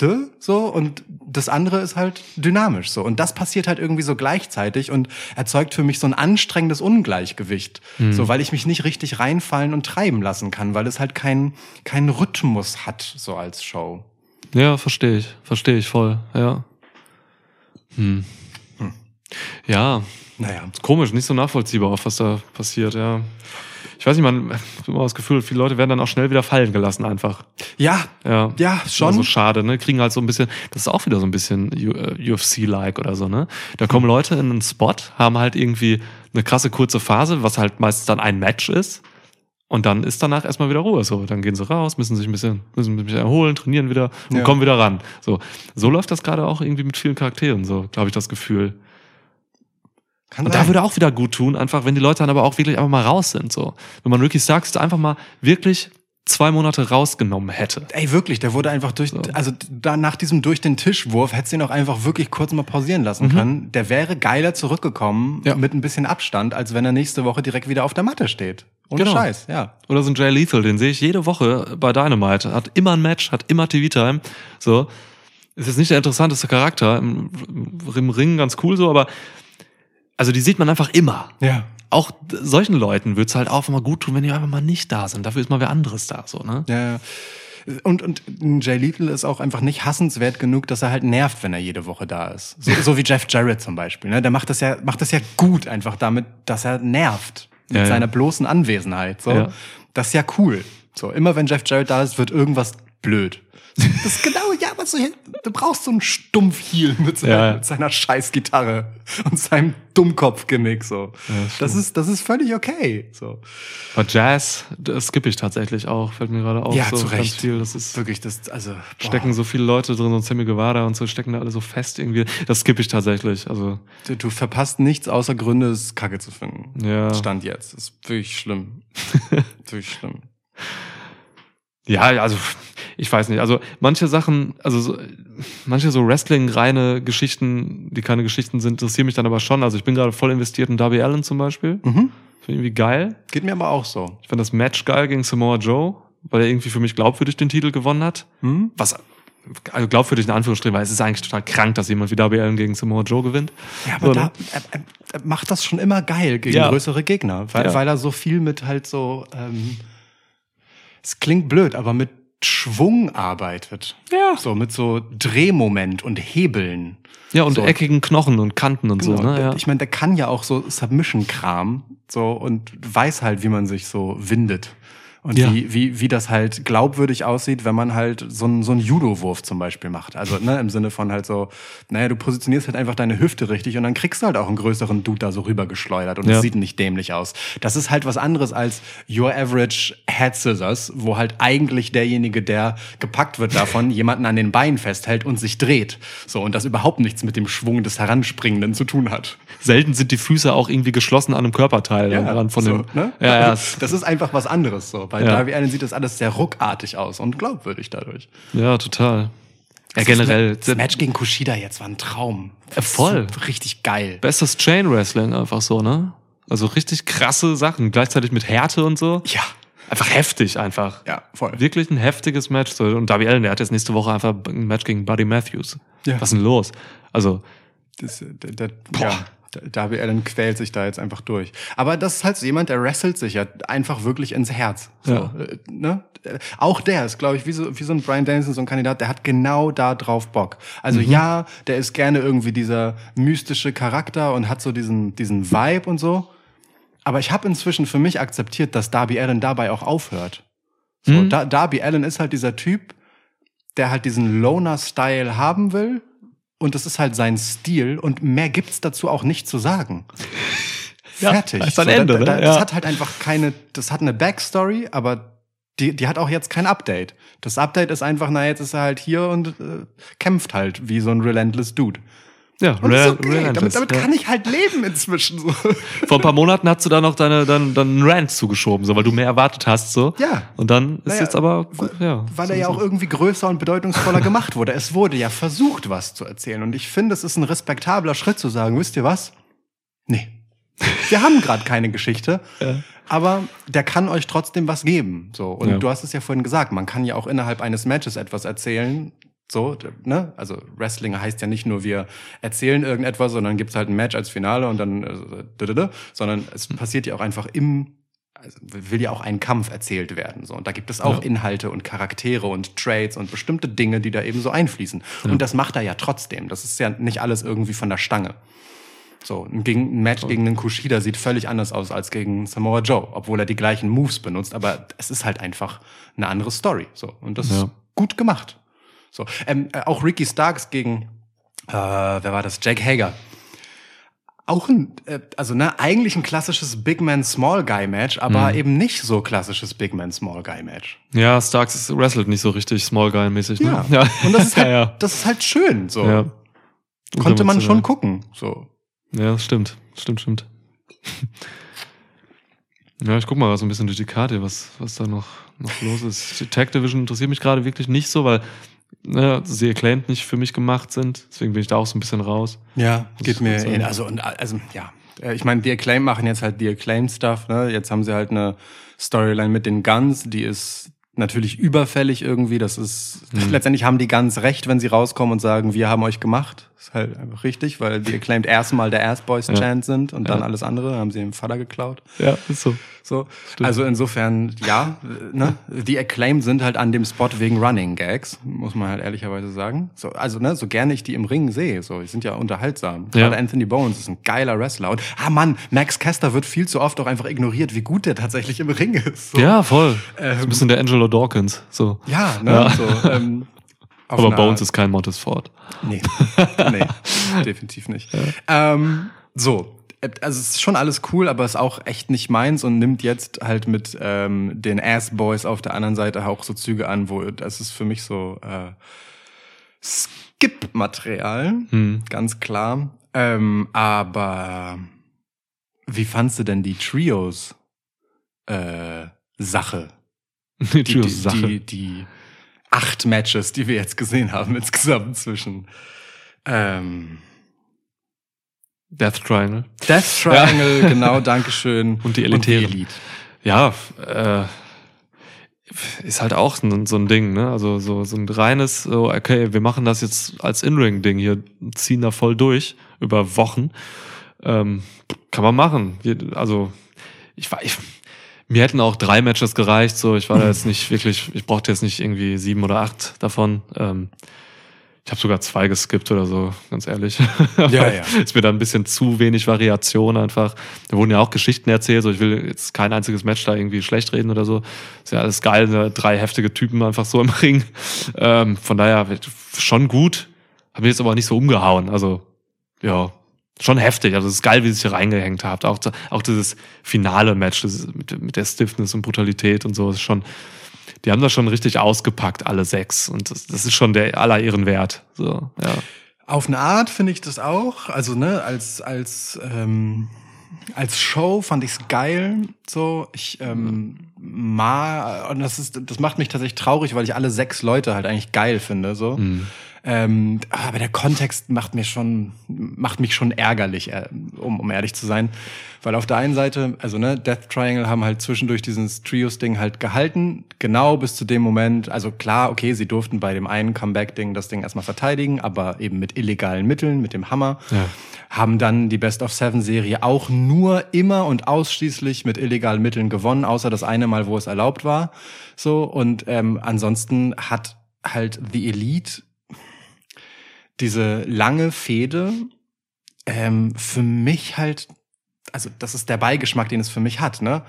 dö, so und das andere ist halt dynamisch so und das passiert halt irgendwie so gleichzeitig und erzeugt für mich so ein anstrengendes Ungleichgewicht, so weil ich mich nicht richtig reinfallen und treiben lassen kann, weil es halt keinen keinen Rhythmus hat so als Show. Ja, verstehe ich. Verstehe ich voll, ja. Hm. Ja, Naja, komisch, nicht so nachvollziehbar, auf was da passiert, ja. Ich weiß nicht, man ich hab immer das Gefühl, viele Leute werden dann auch schnell wieder fallen gelassen einfach. ja, Ja, Ja, schon. Also schade, ne? Kriegen halt so ein bisschen, das ist auch wieder so ein bisschen U- äh, UFC-like oder so, ne? Da kommen Leute in einen Spot, haben halt irgendwie eine krasse kurze Phase, was halt meistens dann ein Match ist. Und dann ist danach erstmal wieder Ruhe. So, dann gehen sie raus, müssen sich ein bisschen, müssen ein bisschen erholen, trainieren wieder und Ja. kommen wieder ran. So, so läuft das gerade auch irgendwie mit vielen Charakteren, so, glaube ich, das Gefühl. Kann Und sein. da würde auch wieder gut tun, einfach, wenn die Leute dann aber auch wirklich einfach mal raus sind, so. Wenn man Ricky Starks einfach mal wirklich zwei Monate rausgenommen hätte. Ey, wirklich, der wurde einfach durch, also da nach diesem durch den Tischwurf hättest du ihn auch einfach wirklich kurz mal pausieren lassen können. Der wäre geiler zurückgekommen Mhm. Ja. mit ein bisschen Abstand, als wenn er nächste Woche direkt wieder auf der Matte steht. Ohne Genau. Scheiß, ja. Oder so ein Jay Lethal, den sehe ich jede Woche bei Dynamite. Hat immer ein Match, hat immer TV-Time. So. Ist jetzt nicht der interessanteste Charakter. Im, Im Ring ganz cool so, aber also die sieht man einfach immer. Ja. Auch solchen Leuten wird's halt auch mal gut tun, wenn die einfach mal nicht da sind. Dafür ist mal wer anderes da, so, ne? Ja, ja. Und, und Jay Lethal ist auch einfach nicht hassenswert genug, dass er halt nervt, wenn er jede Woche da ist. So, so wie Jeff Jarrett zum Beispiel. Ne? Der macht das ja, macht das ja gut einfach damit, dass er nervt. Mit Ja, ja. seiner bloßen Anwesenheit. So. Ja. Das ist ja cool. So, immer wenn Jeff Jarrett da ist, wird irgendwas blöd. Das ist genau, ja, was du, du brauchst so einen Stumpfhiel mit seiner, Ja, ja. mit seiner Scheißgitarre und seinem Dummkopfgenick, so. das das ist, das ist völlig okay, so. Bei Jazz, das skippe ich tatsächlich auch, fällt mir gerade auf. Ja, so zu Recht. viel. Das ist, Wirklich, das, also, boah. stecken so viele Leute drin, so ein Sammy Guevara und so, stecken da alle so fest irgendwie. Das skippe ich tatsächlich. Also, Du, du verpasst nichts außer Gründe, es kacke zu finden. Ja. Stand jetzt. Ist wirklich schlimm. wirklich schlimm. Ja, also ich weiß nicht. Also manche Sachen, also so, manche so Wrestling-reine Geschichten, die keine Geschichten sind, interessieren mich dann aber schon. Also ich bin gerade voll investiert in Darby Allen zum Beispiel. Mhm. Finde irgendwie geil. Geht mir aber auch so. Ich fand das Match geil gegen Samoa Joe, weil er irgendwie für mich glaubwürdig den Titel gewonnen hat. Hm? Was also glaubwürdig in Anführungsstrichen, weil es ist eigentlich total krank, dass jemand wie Darby Allen gegen Samoa Joe gewinnt. Ja, aber So, da, ne? er, er, er macht das schon immer geil gegen Ja. größere Gegner, weil, Ja. weil er so viel mit halt so, ähm, es klingt blöd, aber mit Schwung arbeitet. Ja. So, mit so Drehmoment und Hebeln. Ja, und So. eckigen Knochen und Kanten und so, Genau. ne? Ja. Ich meine, der kann ja auch so Submission-Kram so und weiß halt, wie man sich so windet Und Ja. wie, wie, wie das halt glaubwürdig aussieht, wenn man halt so einen, so einen Judo-Wurf zum Beispiel macht. Also ne, im Sinne von halt so, naja, du positionierst halt einfach deine Hüfte richtig und dann kriegst du halt auch einen größeren Dude da so rübergeschleudert und es Ja. sieht nicht dämlich aus. Das ist halt was anderes als Your Average Head Scissors, wo halt eigentlich derjenige, der gepackt wird davon, jemanden an den Beinen festhält und sich dreht. So, und das überhaupt nichts mit dem Schwung des Heranspringenden zu tun hat. Selten sind die Füße auch irgendwie geschlossen an einem Körperteil dran von so, dem. ne? Ja, ja, Das ist einfach was anderes so. Bei Ja. Darby Allen sieht das alles sehr ruckartig aus und glaubwürdig dadurch. ja, total. Ja, generell. Das Match gegen Kushida jetzt war ein Traum. Voll. Richtig geil. Bestes Chain Wrestling einfach so, ne? Also richtig krasse Sachen, gleichzeitig mit Härte und so. Ja. Einfach heftig einfach. Ja, voll. Wirklich ein heftiges Match. So, Und Darby Allen, der hat jetzt nächste Woche einfach ein Match gegen Buddy Matthews. Ja. Was ist denn los? Also, Das, der, der, ja, Darby Allen quält sich da jetzt einfach durch. Aber das ist halt so jemand, der wrestelt sich ja einfach wirklich ins Herz. So, Ja. äh, ne? Auch der ist, glaube ich, wie so, wie so ein Brian Danielson, so ein Kandidat, der hat genau da drauf Bock. Also Mhm. ja, der ist gerne irgendwie dieser mystische Charakter und hat so diesen, diesen Vibe und so. Aber ich habe inzwischen für mich akzeptiert, dass Darby Allen dabei auch aufhört. So, Mhm. da, Darby Allen ist halt dieser Typ, der halt diesen Loner-Style haben will. Und das ist halt sein Stil. Und mehr gibt's dazu auch nicht zu sagen. Ja, Fertig. ist ein da- Ende, da, da, ne? Das Ja. hat halt einfach keine, das hat eine Backstory, aber die, die hat auch jetzt kein Update. Das Update ist einfach, na, jetzt ist er halt hier und äh, kämpft halt wie so ein relentless Dude. Ja, Und Rel- okay. Damit, Relentless, damit ja. kann ich halt leben inzwischen. So. Vor ein paar Monaten hast du da noch deine, deinen, deinen Rant zugeschoben, so, weil du mehr erwartet hast, so. Ja. Und dann ist Naja, jetzt aber, ja. Weil so er ja ist auch irgendwie größer und bedeutungsvoller gemacht wurde. Es wurde ja versucht, was zu erzählen. Und ich finde, es ist ein respektabler Schritt zu sagen, wisst ihr was? Nee. Wir haben gerade keine Geschichte, aber der kann euch trotzdem was geben. So. Und Ja. du hast es ja vorhin gesagt, man kann ja auch innerhalb eines Matches etwas erzählen. So, ne? Also Wrestling heißt ja nicht nur, wir erzählen irgendetwas, sondern gibt's halt ein Match als Finale und dann, äh, sondern es passiert ja auch einfach im also will ja auch ein Kampf erzählt werden. So. Und da gibt es auch Ja. Inhalte und Charaktere und Trades und bestimmte Dinge, die da eben so einfließen. Und das macht er ja trotzdem. Das ist ja nicht alles irgendwie von der Stange. So, ein, gegen, ein Match gegen einen Kushida sieht völlig anders aus als gegen Samoa Joe, obwohl er die gleichen Moves benutzt, aber es ist halt einfach eine andere Story. So, und das Ja. ist gut gemacht. So, ähm, äh, auch Ricky Starks gegen, äh, wer war das? Jack Hager. Auch ein, äh, also ne, eigentlich ein klassisches Big Man Small Guy Match, aber Mhm. eben nicht so klassisches Big Man Small Guy Match. Ja, Starks ist- wrestelt nicht so richtig Small Guy-mäßig, ne? Ja. Und das ist halt, ja, ja. das ist halt schön. So ja. konnte man schon gucken. So Ja, das stimmt. Stimmt, stimmt. Ja, ich guck mal so ein bisschen durch die Karte, was, was da noch, noch los ist. Die Tag Division interessiert mich gerade wirklich nicht so, weil ne, sie acclaimed nicht für mich gemacht sind. Deswegen bin ich da auch so ein bisschen raus. Ja, Das geht mir in, also und also ja, Äh, ich meine, die Acclaim machen jetzt halt die Acclaim Stuff, ne? Jetzt haben sie halt eine Storyline mit den Guns, die ist natürlich überfällig irgendwie, das ist Mhm. letztendlich haben die Guns recht, wenn sie rauskommen und sagen, wir haben euch gemacht. Ist halt einfach richtig, weil die Acclaimed erstmal der Ass Boys Ja. Chant sind und dann Ja. alles andere haben sie dem Vater geklaut. Ja, ist so. So. Stimmt. Also insofern, ja, ne? Die Acclaimed sind halt an dem Spot wegen Running Gags, muss man halt ehrlicherweise sagen. So, also, ne, so gerne ich die im Ring sehe, so, die sind ja unterhaltsam. Ja. Gerade Anthony Bones ist ein geiler Wrestler. Und, ah Mann, Max Caster wird viel zu oft auch einfach ignoriert, wie gut der tatsächlich im Ring ist. So. Ja, voll. Ähm, so ein bisschen der Angelo Dawkins. So. Ja, ne, Ja. so, ähm, Aber Bones Art. ist kein Montesfort. Nee, nee, definitiv nicht. Ähm, so, also es ist schon alles cool, aber es ist auch echt nicht meins und nimmt jetzt halt mit ähm, den Ass Boys auf der anderen Seite auch so Züge an, wo das ist für mich so äh, Skip-Material, Hm. ganz klar. Ähm, aber wie fandst du denn die Trios äh, Sache? Die, die, die, Sache. die, die acht Matches, die wir jetzt gesehen haben insgesamt zwischen ähm, Death Triangle. Death Triangle, genau, Dankeschön. Und die Elitären. Und die Elite. Ja, äh, ist halt auch so so ein Ding, ne? Also so, so ein reines, so, okay, wir machen das jetzt als In-Ring-Ding hier, ziehen da voll durch über Wochen. Ähm, kann man machen. Wir- Also ich ich, mir hätten auch drei Matches gereicht. So, ich war da jetzt nicht wirklich, ich brauchte jetzt nicht irgendwie sieben oder acht davon. Ähm, Ich habe sogar zwei geskippt oder so, ganz ehrlich. Ja, ja. Ist mir da ein bisschen zu wenig Variation einfach. Da wurden ja auch Geschichten erzählt, so ich will jetzt kein einziges Match da irgendwie schlecht reden oder so. Ist ja alles geil, ne? drei heftige Typen einfach so im Ring. Ähm, von daher schon gut. Hab mich jetzt aber nicht so umgehauen. Also, ja, schon heftig. Also es ist geil, wie ihr sich hier reingehängt habt. Auch, auch dieses finale Match mit, mit der Stiffness und Brutalität und so ist schon, die haben das schon richtig ausgepackt, alle sechs. Und das, das ist schon der aller Ehren wert. So, ja. Auf eine Art finde ich das auch. Also, ne, als, als, ähm, als Show fand ich's geil. So, ich ähm, ma und das ist, das macht mich tatsächlich traurig, weil ich alle sechs Leute halt eigentlich geil finde. So. Mhm. Ähm, aber der Kontext macht mir schon, macht mich schon ärgerlich, äh, um, um ehrlich zu sein. Weil auf der einen Seite, also ne, Death Triangle haben halt zwischendurch dieses Trios-Ding halt gehalten, genau bis zu dem Moment, also klar, okay, sie durften bei dem einen Comeback-Ding das Ding erstmal verteidigen, aber eben mit illegalen Mitteln, mit dem Hammer. Ja. Haben dann die Best of Seven Serie auch nur immer und ausschließlich mit illegalen Mitteln gewonnen, außer das eine Mal, wo es erlaubt war. So, und ähm, ansonsten hat halt The Elite diese lange Fehde ähm, für mich halt, also das ist der Beigeschmack, den es für mich hat, ne?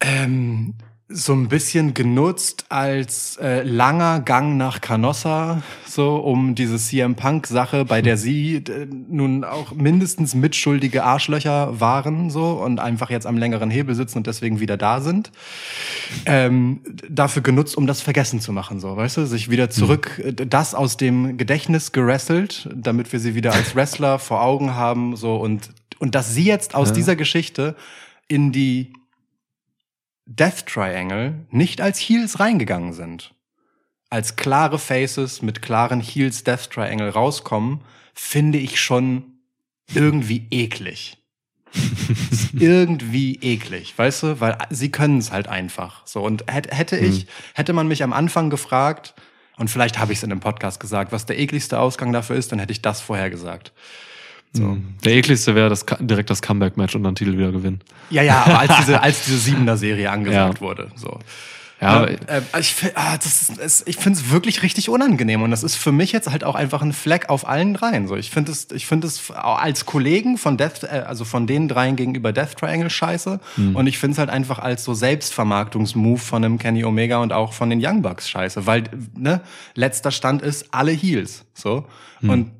Ähm, so ein bisschen genutzt als äh, langer Gang nach Canossa, so um diese CM Punk Sache, bei der sie äh, nun auch mindestens mitschuldige Arschlöcher waren, so und einfach jetzt am längeren Hebel sitzen und deswegen wieder da sind. Ähm, dafür genutzt, um das vergessen zu machen, so, weißt du, sich wieder zurück, äh, das aus dem Gedächtnis gerasselt, damit wir sie wieder als Wrestler vor Augen haben, so und und dass sie jetzt aus Ja. dieser Geschichte in die Death Triangle nicht als Heels reingegangen sind. Als klare Faces mit klaren Heels Death Triangle rauskommen, finde ich schon irgendwie eklig. Irgendwie eklig, weißt du? Weil sie können es halt einfach. So und hätte, hätte ich, hätte man mich am Anfang gefragt, und vielleicht habe ich es in einem Podcast gesagt, was der ekligste Ausgang dafür ist, dann hätte ich das vorher gesagt. So. Der ekligste wäre das, direkt das Comeback-Match und dann Titel wieder gewinnen. Ja, ja, aber als diese, als diese Siebener-Serie angesagt Ja. wurde. So. Ja, Ja, aber- äh, ich, fi- ah, das ist, es, ich finde es wirklich richtig unangenehm und das ist für mich jetzt halt auch einfach ein Fleck auf allen dreien. So, ich finde es, ich finde es als Kollegen von Death, äh, also von den dreien gegenüber Death Triangle scheiße Hm. und ich finde es halt einfach als so Selbstvermarktungsmove von einem Kenny Omega und auch von den Young Bucks scheiße, weil ne letzter Stand ist alle Heels, so Hm. und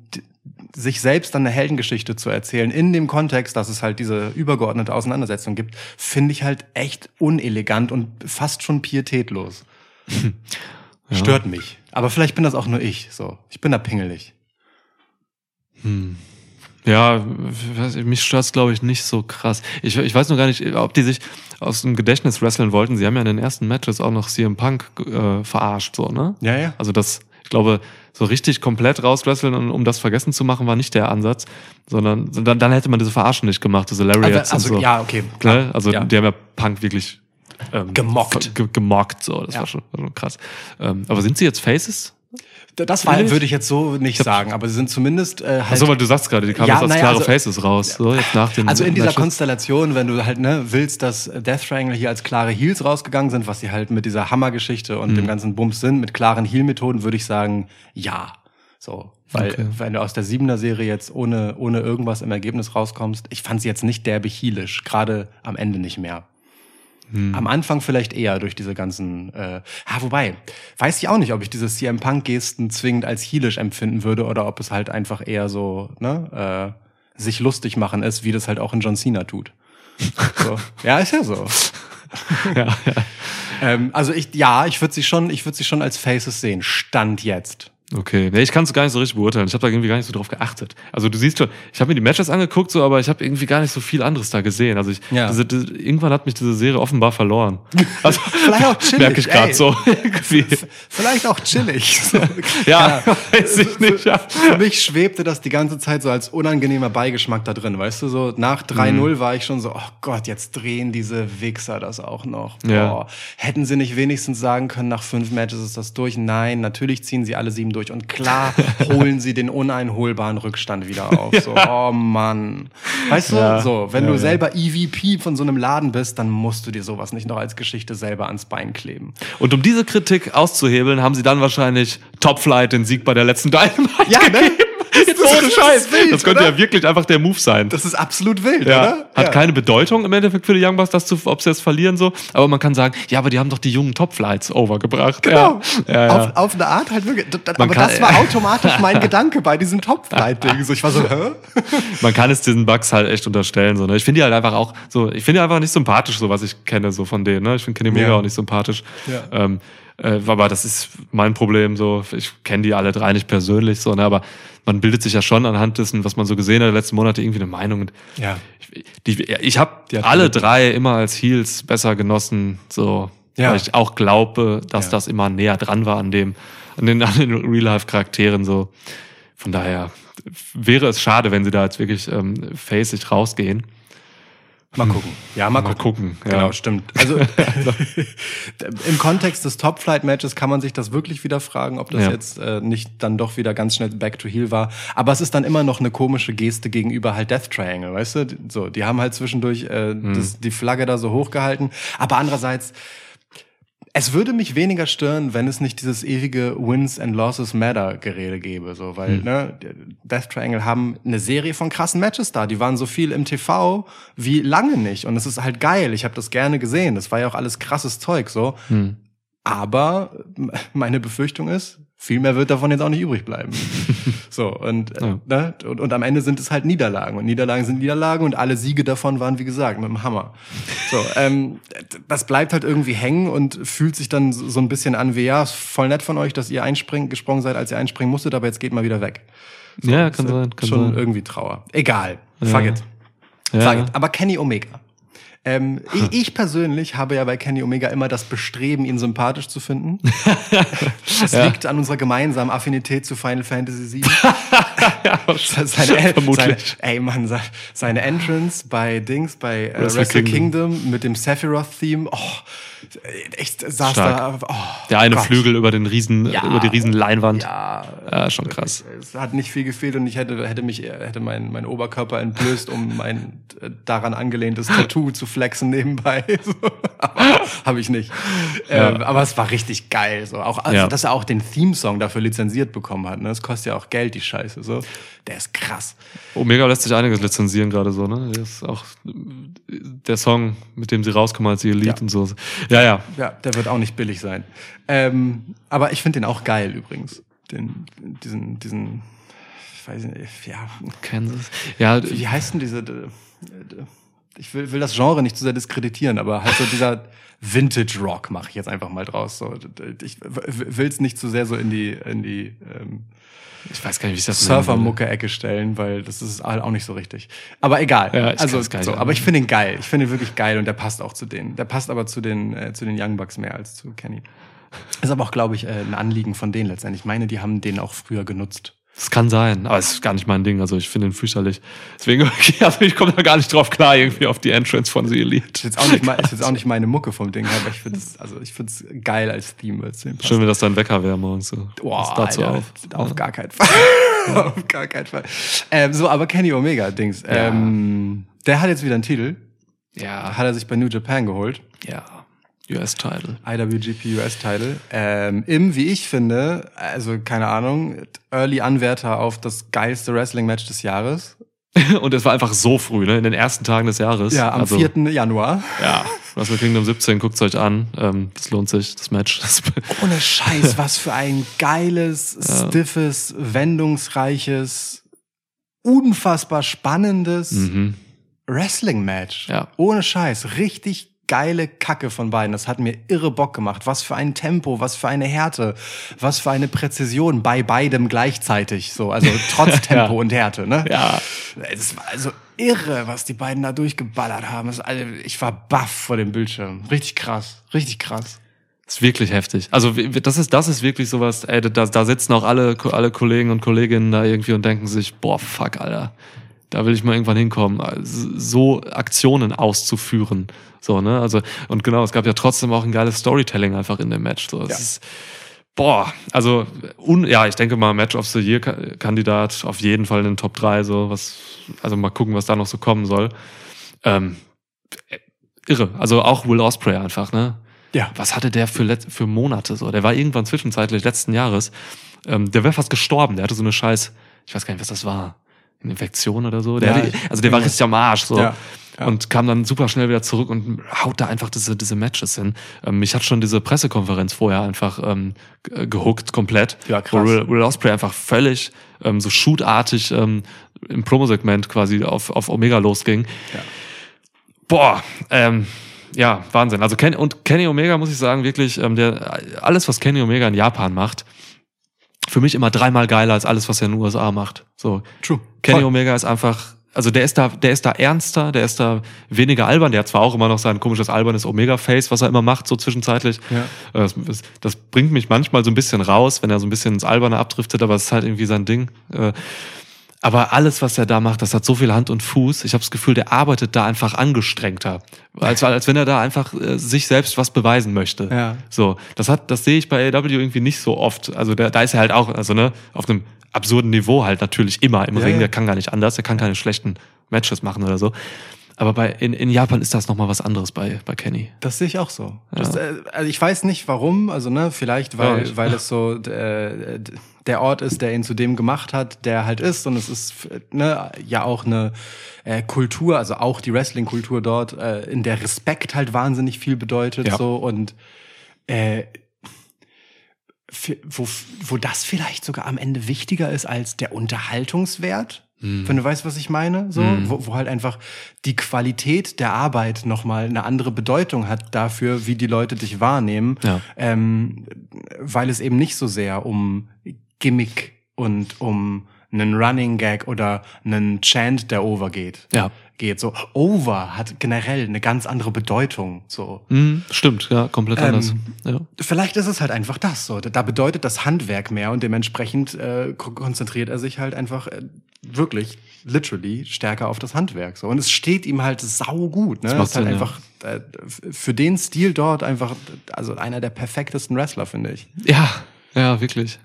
sich selbst dann eine Heldengeschichte zu erzählen in dem Kontext, dass es halt diese übergeordnete Auseinandersetzung gibt, finde ich halt echt unelegant und fast schon pietätlos. Stört mich. Aber vielleicht bin das auch nur ich. So, ich bin da pingelig. Ja, weiß ich, mich stört's glaube ich nicht so krass. Ich, ich weiß nur gar nicht, ob die sich aus dem Gedächtnis wresteln wollten. Sie haben ja in den ersten Matches auch noch CM Punk äh, verarscht, so, ne? Ja, ja. Also das, glaube, so richtig komplett rauswresteln, und, um das vergessen zu machen, war nicht der Ansatz, sondern dann, dann hätte man diese Verarschen nicht gemacht, diese Lariats Also, und so. ja, okay, klar. Ne? Also ja. die haben ja Punk wirklich ähm, Gemockt. Ge gemockt, so. Das Ja. war, schon, war schon krass. Ähm, aber sind sie jetzt Faces? Das Ehrlich? würde ich jetzt so nicht sagen, aber sie sind zumindest äh, halt. Achso, weil du sagst gerade, die kamen Ja, jetzt als naja, klare also- Faces raus. So, jetzt nach den Also in dieser Matches. Konstellation, wenn du halt ne, willst, dass Death Triangle hier als klare Heels rausgegangen sind, was sie halt mit dieser Hammergeschichte und Mhm. dem ganzen Bums sind, mit klaren Heel-Methoden, würde ich sagen, ja. So. Weil, Okay. wenn du aus der Siebener Serie jetzt ohne, ohne irgendwas im Ergebnis rauskommst, ich fand sie jetzt nicht derbe heelisch, gerade am Ende nicht mehr. Hm. Am Anfang vielleicht eher durch diese ganzen, äh, ah, wobei, weiß ich auch nicht, ob ich diese CM Punk-Gesten zwingend als heelisch empfinden würde oder ob es halt einfach eher so, ne, äh, sich lustig machen ist, wie das halt auch in John Cena tut. So. ja, ist ja so. ja, ja. Ähm, also ich, ja, ich würde sie schon, ich würde sie schon als Faces sehen. Stand jetzt. Okay, nee, ich kann es gar nicht so richtig beurteilen. Ich habe da irgendwie gar nicht so drauf geachtet. Also du siehst schon, ich habe mir die Matches angeguckt, so, aber ich habe irgendwie gar nicht so viel anderes da gesehen. Also ich, Ja. diese, diese, irgendwann hat mich diese Serie offenbar verloren. Also Vielleicht auch chillig, merke ich gerade so irgendwie. Vielleicht auch chillig. So. Ja, Keine weiß ich nicht. Ja. Für mich schwebte das die ganze Zeit so als unangenehmer Beigeschmack da drin, weißt du, so nach 3-0 Mhm. war ich schon so, oh Gott, jetzt drehen diese Wichser das auch noch. Ja. Boah. Hätten sie nicht wenigstens sagen können, nach fünf Matches ist das durch? Nein, natürlich ziehen sie alle sieben durch. Durch. Und klar holen sie den uneinholbaren Rückstand wieder auf. So, oh Mann. Weißt du, Ja. so, wenn Ja, du selber EVP von so einem Laden bist, dann musst du dir sowas nicht noch als Geschichte selber ans Bein kleben. Und um diese Kritik auszuhebeln, haben sie dann wahrscheinlich Top Flight den Sieg bei der letzten Dynamite Ja, ne? gegeben. Jetzt ohne das Scheiß. ist wild, das könnte oder? ja wirklich einfach der Move sein. Das ist absolut wild, ja, oder? hat ja. keine Bedeutung im Endeffekt für die Young Bucks, dass zu, ob sie jetzt verlieren so. Aber man kann sagen, ja, aber die haben doch die jungen Top Flights overgebracht. Genau. Ja, ja, ja. Auf, auf eine Art halt wirklich. Man Aber kann- das war automatisch mein Gedanke bei diesem Top-Flight-Ding. So, ich war so, hä? Man kann es diesen Bugs halt echt unterstellen. So, ne? Ich finde die halt einfach auch so, ich finde die einfach nicht sympathisch, so was ich kenne, so von denen. Ne? Ich finde Kenny Omega Ja. auch nicht sympathisch. Ja. Ähm, äh, aber das ist mein Problem. So, ich kenne die alle drei nicht persönlich, so, ne? aber man bildet sich ja schon anhand dessen, was man so gesehen hat, die letzten Monate irgendwie eine Meinung. Und Ja. ich, die, ich habe alle drei immer als Heels besser genossen, so, Ja. weil ich auch glaube, dass Ja. das immer näher dran war an dem, an den, an den Real-Life-Charakteren, so. Von daher wäre es schade, wenn sie da jetzt wirklich ähm, facig rausgehen. Mal gucken. Ja, mal, Mal gucken. gucken, ja. Genau, stimmt. Also im Kontext des Top-Flight-Matches kann man sich das wirklich wieder fragen, ob das Ja. jetzt äh, nicht dann doch wieder ganz schnell Back to Heel war. Aber es ist dann immer noch eine komische Geste gegenüber halt Death Triangle, weißt du? So, die haben halt zwischendurch äh, Mhm. das, die Flagge da so hochgehalten. Aber andererseits, es würde mich weniger stören, wenn es nicht dieses ewige Wins and Losses Matter Gerede gäbe, so, weil, Hm. ne, Death Triangle haben eine Serie von krassen Matches da, die waren so viel im TV wie lange nicht. Und es ist halt geil, ich habe das gerne gesehen, das war ja auch alles krasses Zeug, so, Hm. aber meine Befürchtung ist, viel mehr wird davon jetzt auch nicht übrig bleiben. so, und, Ja. ne, und, und am Ende sind es halt Niederlagen. Und Niederlagen sind Niederlagen und alle Siege davon waren, wie gesagt, mit dem Hammer. So, ähm, das bleibt halt irgendwie hängen und fühlt sich dann so so ein bisschen an wie, ja, ist voll nett von euch, dass ihr einspringen, gesprungen seid, als ihr einspringen musstet, aber jetzt geht mal wieder weg. ja, kann sein, kann Schon sein. irgendwie Trauer. Egal. Fuck Ja. it. Ja. Fuck it. Aber Kenny Omega. Ähm, ich, ich persönlich habe ja bei Kenny Omega immer das Bestreben, ihn sympathisch zu finden. Das Ja. liegt an unserer gemeinsamen Affinität zu Final Fantasy VII. seine, Vermutlich. Seine, ey Mann, se- seine Entrance bei Dings, bei äh, Wrestle Wrestle, Kingdom. Kingdom. mit dem Sephiroth-Theme. Oh, echt saß Stark. da. Oh, Der eine Gott. Flügel über den Riesen, Ja. über die Riesenleinwand. Ja, Ja, schon krass. es hat nicht viel gefehlt und ich hätte, hätte mich, hätte mein, mein Oberkörper entblößt, um mein äh, daran angelehntes Tattoo zu flexen nebenbei. So. habe ich nicht. Ja. Ähm, aber es war richtig geil. So. Auch, also, Ja. dass er auch den Theme-Song dafür lizenziert bekommen hat. Ne? Das kostet ja auch Geld, die Scheiße. So. Der ist krass. Omega lässt sich einiges lizenzieren gerade so, ne? Der ist auch der Song, mit dem sie rauskommen als ihr Lied Ja. und so. Ja, ja. Ja, der wird auch nicht billig sein. Ähm, aber ich finde den auch geil übrigens. Den, diesen, diesen, ich weiß nicht, ja, Kansas. Ja, wie heißt denn diese, äh, ich will, will das Genre nicht zu sehr diskreditieren, aber halt so dieser Vintage Rock mache ich jetzt einfach mal draus. So, ich will es nicht zu sehr so in die, in die ähm, ich weiß gar nicht, wie ich das. Surfer-Mucke-Ecke stellen, weil das ist halt auch nicht so richtig. Aber egal. Ja, ich also, so, aber ich finde ihn geil. Ich finde ihn wirklich geil und der passt auch zu denen. Der passt aber zu den, äh, zu den Young Bucks mehr als zu Kenny. Ist aber auch, glaube ich, äh, ein Anliegen von denen letztendlich. Ich meine, die haben den auch früher genutzt. Das kann sein, aber es ist gar nicht mein Ding. Also ich finde ihn fürchterlich. Deswegen, also ich komme da gar nicht drauf klar, irgendwie auf die Entrance von The Elite. Ist jetzt auch nicht, me- ist jetzt auch nicht meine Mucke vom Ding, aber ich finde es, also ich finde es geil als Theme. ihm passt. Schön, wenn das dein Wecker wäre morgens. So. Boah, dazu Alter, auf. auf gar keinen Fall. auf gar keinen Fall. Ähm, so, aber Kenny Omega, Dings. Ähm, der hat jetzt wieder einen Titel. Ja, Hat er sich bei New Japan geholt. ja. US-Title. IWGP US-Title. Ähm, Im, wie ich finde, also keine Ahnung, Early Anwärter auf das geilste Wrestling-Match des Jahres. Und es war einfach so früh, ne? In den ersten Tagen des Jahres. Ja, am also, 4. Januar. Ja, Wrestle Kingdom 17, guckt's euch an. Ähm, das lohnt sich, das Match. Das, Ohne Scheiß, was für ein geiles, stiffes, wendungsreiches, unfassbar spannendes mhm. Wrestling-Match. Ja. Ohne Scheiß. Richtig geile Kacke von beiden. Das hat mir irre Bock gemacht. Was für ein Tempo, was für eine Härte, was für eine Präzision bei beidem gleichzeitig. So, also trotz Tempo Ja. und Härte, ne? Ja. Es war also irre, was die beiden da durchgeballert haben. Es, also, ich war baff vor dem Bildschirm. Richtig krass. Richtig krass. ist wirklich heftig. Also das ist, das ist wirklich sowas, ey, da, da sitzen auch alle, alle Kollegen und Kolleginnen da irgendwie und denken sich, boah, fuck, Alter, da will ich mal irgendwann hinkommen, Also, so Aktionen auszuführen. So, ne? Also, und genau, es gab ja trotzdem auch ein geiles Storytelling einfach in dem Match. So, Ja. ist, Boah, also un, ja, ich denke mal Match of the Year Ka- Kandidat auf jeden Fall in den Top 3 so was also mal gucken, was da noch so kommen soll. Ähm, äh, irre, also auch Will Osprey einfach, ne? Ja. Was hatte der für let für Monate so? Der war irgendwann zwischenzeitlich letzten Jahres, ähm, der wäre fast gestorben, der hatte so eine scheiß, ich weiß gar nicht, was das war. Eine Infektion oder so. Der Ja, hatte, also der war richtig am Arsch so Ja, ja. und kam dann super schnell wieder zurück und haut da einfach diese, diese Matches hin. Ähm, mich hat schon diese Pressekonferenz vorher einfach ähm, ge- gehuckt komplett. Ja, krass. Wo Will, Will Ospreay einfach völlig ähm, so shootartig ähm, im Promosegment quasi auf, auf Omega losging. Ja. Boah, ähm, ja, Wahnsinn. Also Ken, und Kenny Omega muss ich sagen, wirklich, ähm, der, alles, was Kenny Omega in Japan macht, für mich immer dreimal geiler als alles, was er in den USA macht. So. True. Kenny Voll. Omega ist einfach, also der ist da, der ist da ernster, der ist da weniger albern. Der hat zwar auch immer noch sein komisches albernes Omega-Face, was er immer macht, so zwischenzeitlich. Ja. Das, das, das bringt mich manchmal so ein bisschen raus, wenn er so ein bisschen ins Alberne abdriftet, aber es ist halt irgendwie sein Ding. Aber alles, was er da macht, das hat so viel Hand und Fuß. Ich habe das Gefühl, der arbeitet da einfach angestrengter. Als, als wenn er da einfach äh, sich selbst was beweisen möchte. Ja. So, das hat, das sehe ich bei AW irgendwie nicht so oft. Also da, da ist er halt auch, also ne, auf einem absurden Niveau halt natürlich immer im Ja, Ring. ja. Der kann gar nicht anders, der kann keine schlechten Matches machen oder so. Aber bei in, in Japan ist das noch mal was anderes bei bei Kenny. Das sehe ich auch so. Das, äh, also ich weiß nicht warum, also ne, vielleicht Ja, weil, ich- weil es so äh, der Ort ist, der ihn zu dem gemacht hat, der halt ist und es ist ne, ja auch eine äh, Kultur, also auch die Wrestling-Kultur dort, äh, in der Respekt halt wahnsinnig viel bedeutet Ja. so und äh, wo, wo das vielleicht sogar am Ende wichtiger ist als der Unterhaltungswert. Wenn du weißt, was ich meine, so, Mhm. wo, wo halt einfach die Qualität der Arbeit nochmal eine andere Bedeutung hat dafür, wie die Leute dich wahrnehmen, Ja. ähm, weil es eben nicht so sehr um Gimmick und um einen Running Gag oder einen Chant, der over geht. Ja. Geht so. Over hat generell eine ganz andere Bedeutung. So. Mhm, stimmt, ja, komplett Ähm, anders. Ja. Vielleicht ist es halt einfach das so. Da bedeutet das Handwerk mehr und dementsprechend äh, ko- konzentriert er sich halt einfach äh, wirklich, literally, stärker auf das Handwerk. So. Und es steht ihm halt sau gut. Ne? Das ist halt Sinn, einfach äh, für den Stil dort einfach, also einer der perfektesten Wrestler, finde ich. Ja, ja, wirklich.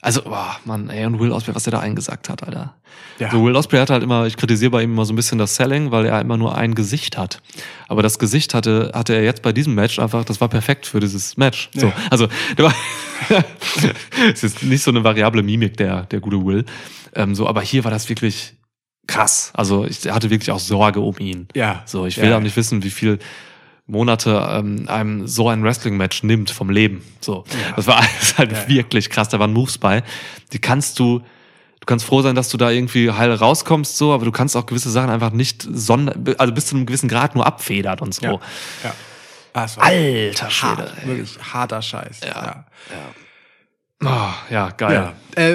Also, boah, Mann, ey, und Will Ospreay, was der da eingesagt hat, Alter. Ja. So, Will Ospreay hat halt immer, ich kritisiere bei ihm immer so ein bisschen das Selling, weil er immer nur ein Gesicht hat. Aber das Gesicht hatte, hatte er jetzt bei diesem Match einfach, das war perfekt für dieses Match. So, Ja. also, der war, es ist nicht so eine variable Mimik, der, der gute Will. Ähm, so, aber hier war das wirklich krass. Also, ich hatte wirklich auch Sorge um ihn. Ja. So, ich will Ja. auch nicht wissen, wie viel Monate ähm, einem so ein Wrestling-Match nimmt vom Leben. So, das war ist halt Ja, ja. wirklich krass. Da waren Moves bei, die kannst du, du kannst froh sein, dass du da irgendwie heil rauskommst, so, aber du kannst auch gewisse Sachen einfach nicht sonder, also bis zu einem gewissen Grad nur abfedern und so. Ja. ja. Ah, Alter Schwede. hart, wirklich harter Scheiß. Ja. Ah, ja, geil. Ja. Äh,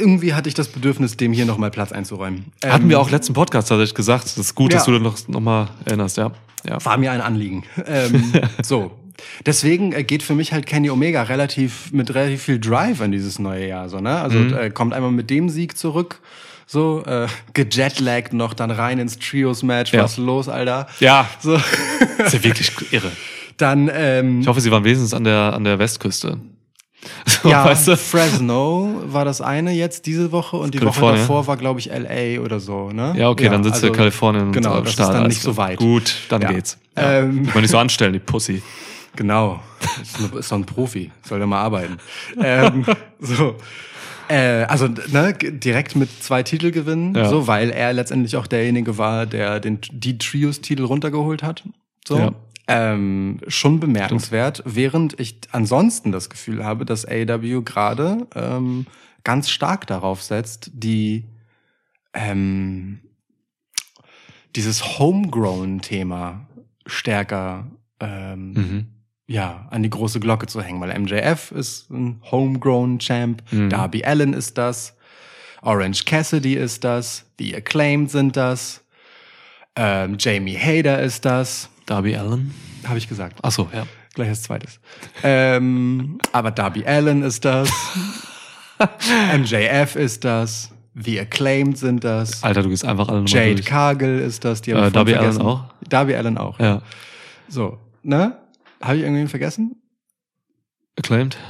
irgendwie hatte ich das Bedürfnis, dem hier nochmal Platz einzuräumen. Hatten Ähm, wir auch letzten Podcast tatsächlich gesagt. Das ist gut, dass Ja. du da noch, noch mal erinnerst, ja. Ja. War mir ein Anliegen. Ähm, so. Deswegen äh, geht für mich halt Kenny Omega relativ mit relativ viel Drive in dieses neue Jahr. So, ne? Also Mhm. äh, kommt einmal mit dem Sieg zurück, so äh, gejetlaggt noch dann rein ins Trios-Match. Ja. Was ist los, Alter? Ja, So. ist ja wirklich irre. dann ähm, Ich hoffe, sie waren wenigstens an der, an der Westküste. So, ja, weißt du? Fresno war das eine jetzt diese Woche und die Woche davor war, glaube ich, LA oder so, ne? Ja, okay, dann sitzt also, ja Kalifornien Genau, und das ist dann nicht so klar. weit. Gut, dann Ja. geht's. Ja. Ähm. Muss man nicht so anstellen, die Pussy. Genau. Ist, doch ein Profi. Soll ja mal arbeiten. ähm, so. Äh, also ne, direkt mit zwei Titel gewinnen, Ja. so, weil er letztendlich auch derjenige war, der den, die Trios-Titel runtergeholt hat. So. Ja. Ähm, schon bemerkenswert, während ich ansonsten das Gefühl habe, dass AW gerade ähm, ganz stark darauf setzt, die ähm, dieses Homegrown-Thema stärker ähm, Mhm. ja, an die große Glocke zu hängen, weil MJF ist ein Homegrown Champ, Mhm. Darby Allen ist das, Orange Cassidy ist das, The Acclaimed sind das, ähm, Jamie Hader ist das, Darby Allen. habe ich gesagt. Ach so, ja. Gleich als zweites. ähm, aber Darby Allen ist das, MJF ist das, The Acclaimed sind das, Alter, du gehst einfach alle Jade durch. Cargill ist das, die Äh, Darby vergessen. auch? Darby Allen auch. Ja. So, ne? Habe ich irgendwen vergessen? Acclaimed?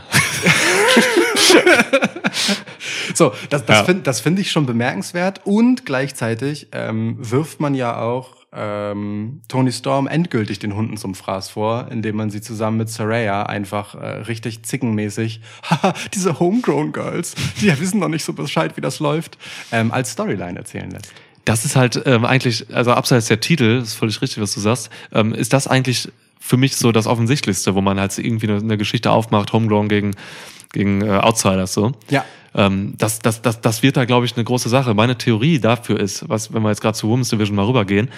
So, das, das Ja. finde das find ich schon bemerkenswert und gleichzeitig ähm, wirft man ja auch ähm, Tony Storm endgültig den Hunden zum Fraß vor, indem man sie zusammen mit Saraya einfach äh, richtig zickenmäßig, haha, diese Homegrown Girls, die ja wissen noch nicht so Bescheid, wie das läuft, ähm, als Storyline erzählen lässt. Das ist halt ähm, eigentlich, also abseits der Titel, ist völlig richtig, was du sagst, ähm, ist das eigentlich für mich so das Offensichtlichste, wo man halt irgendwie eine, eine Geschichte aufmacht, Homegrown gegen, gegen äh, Outsiders so. Ja. Ähm, das, das, das, das wird da, glaube ich, eine große Sache. Meine Theorie dafür ist, was, wenn wir jetzt gerade zur Women's Division mal rübergehen,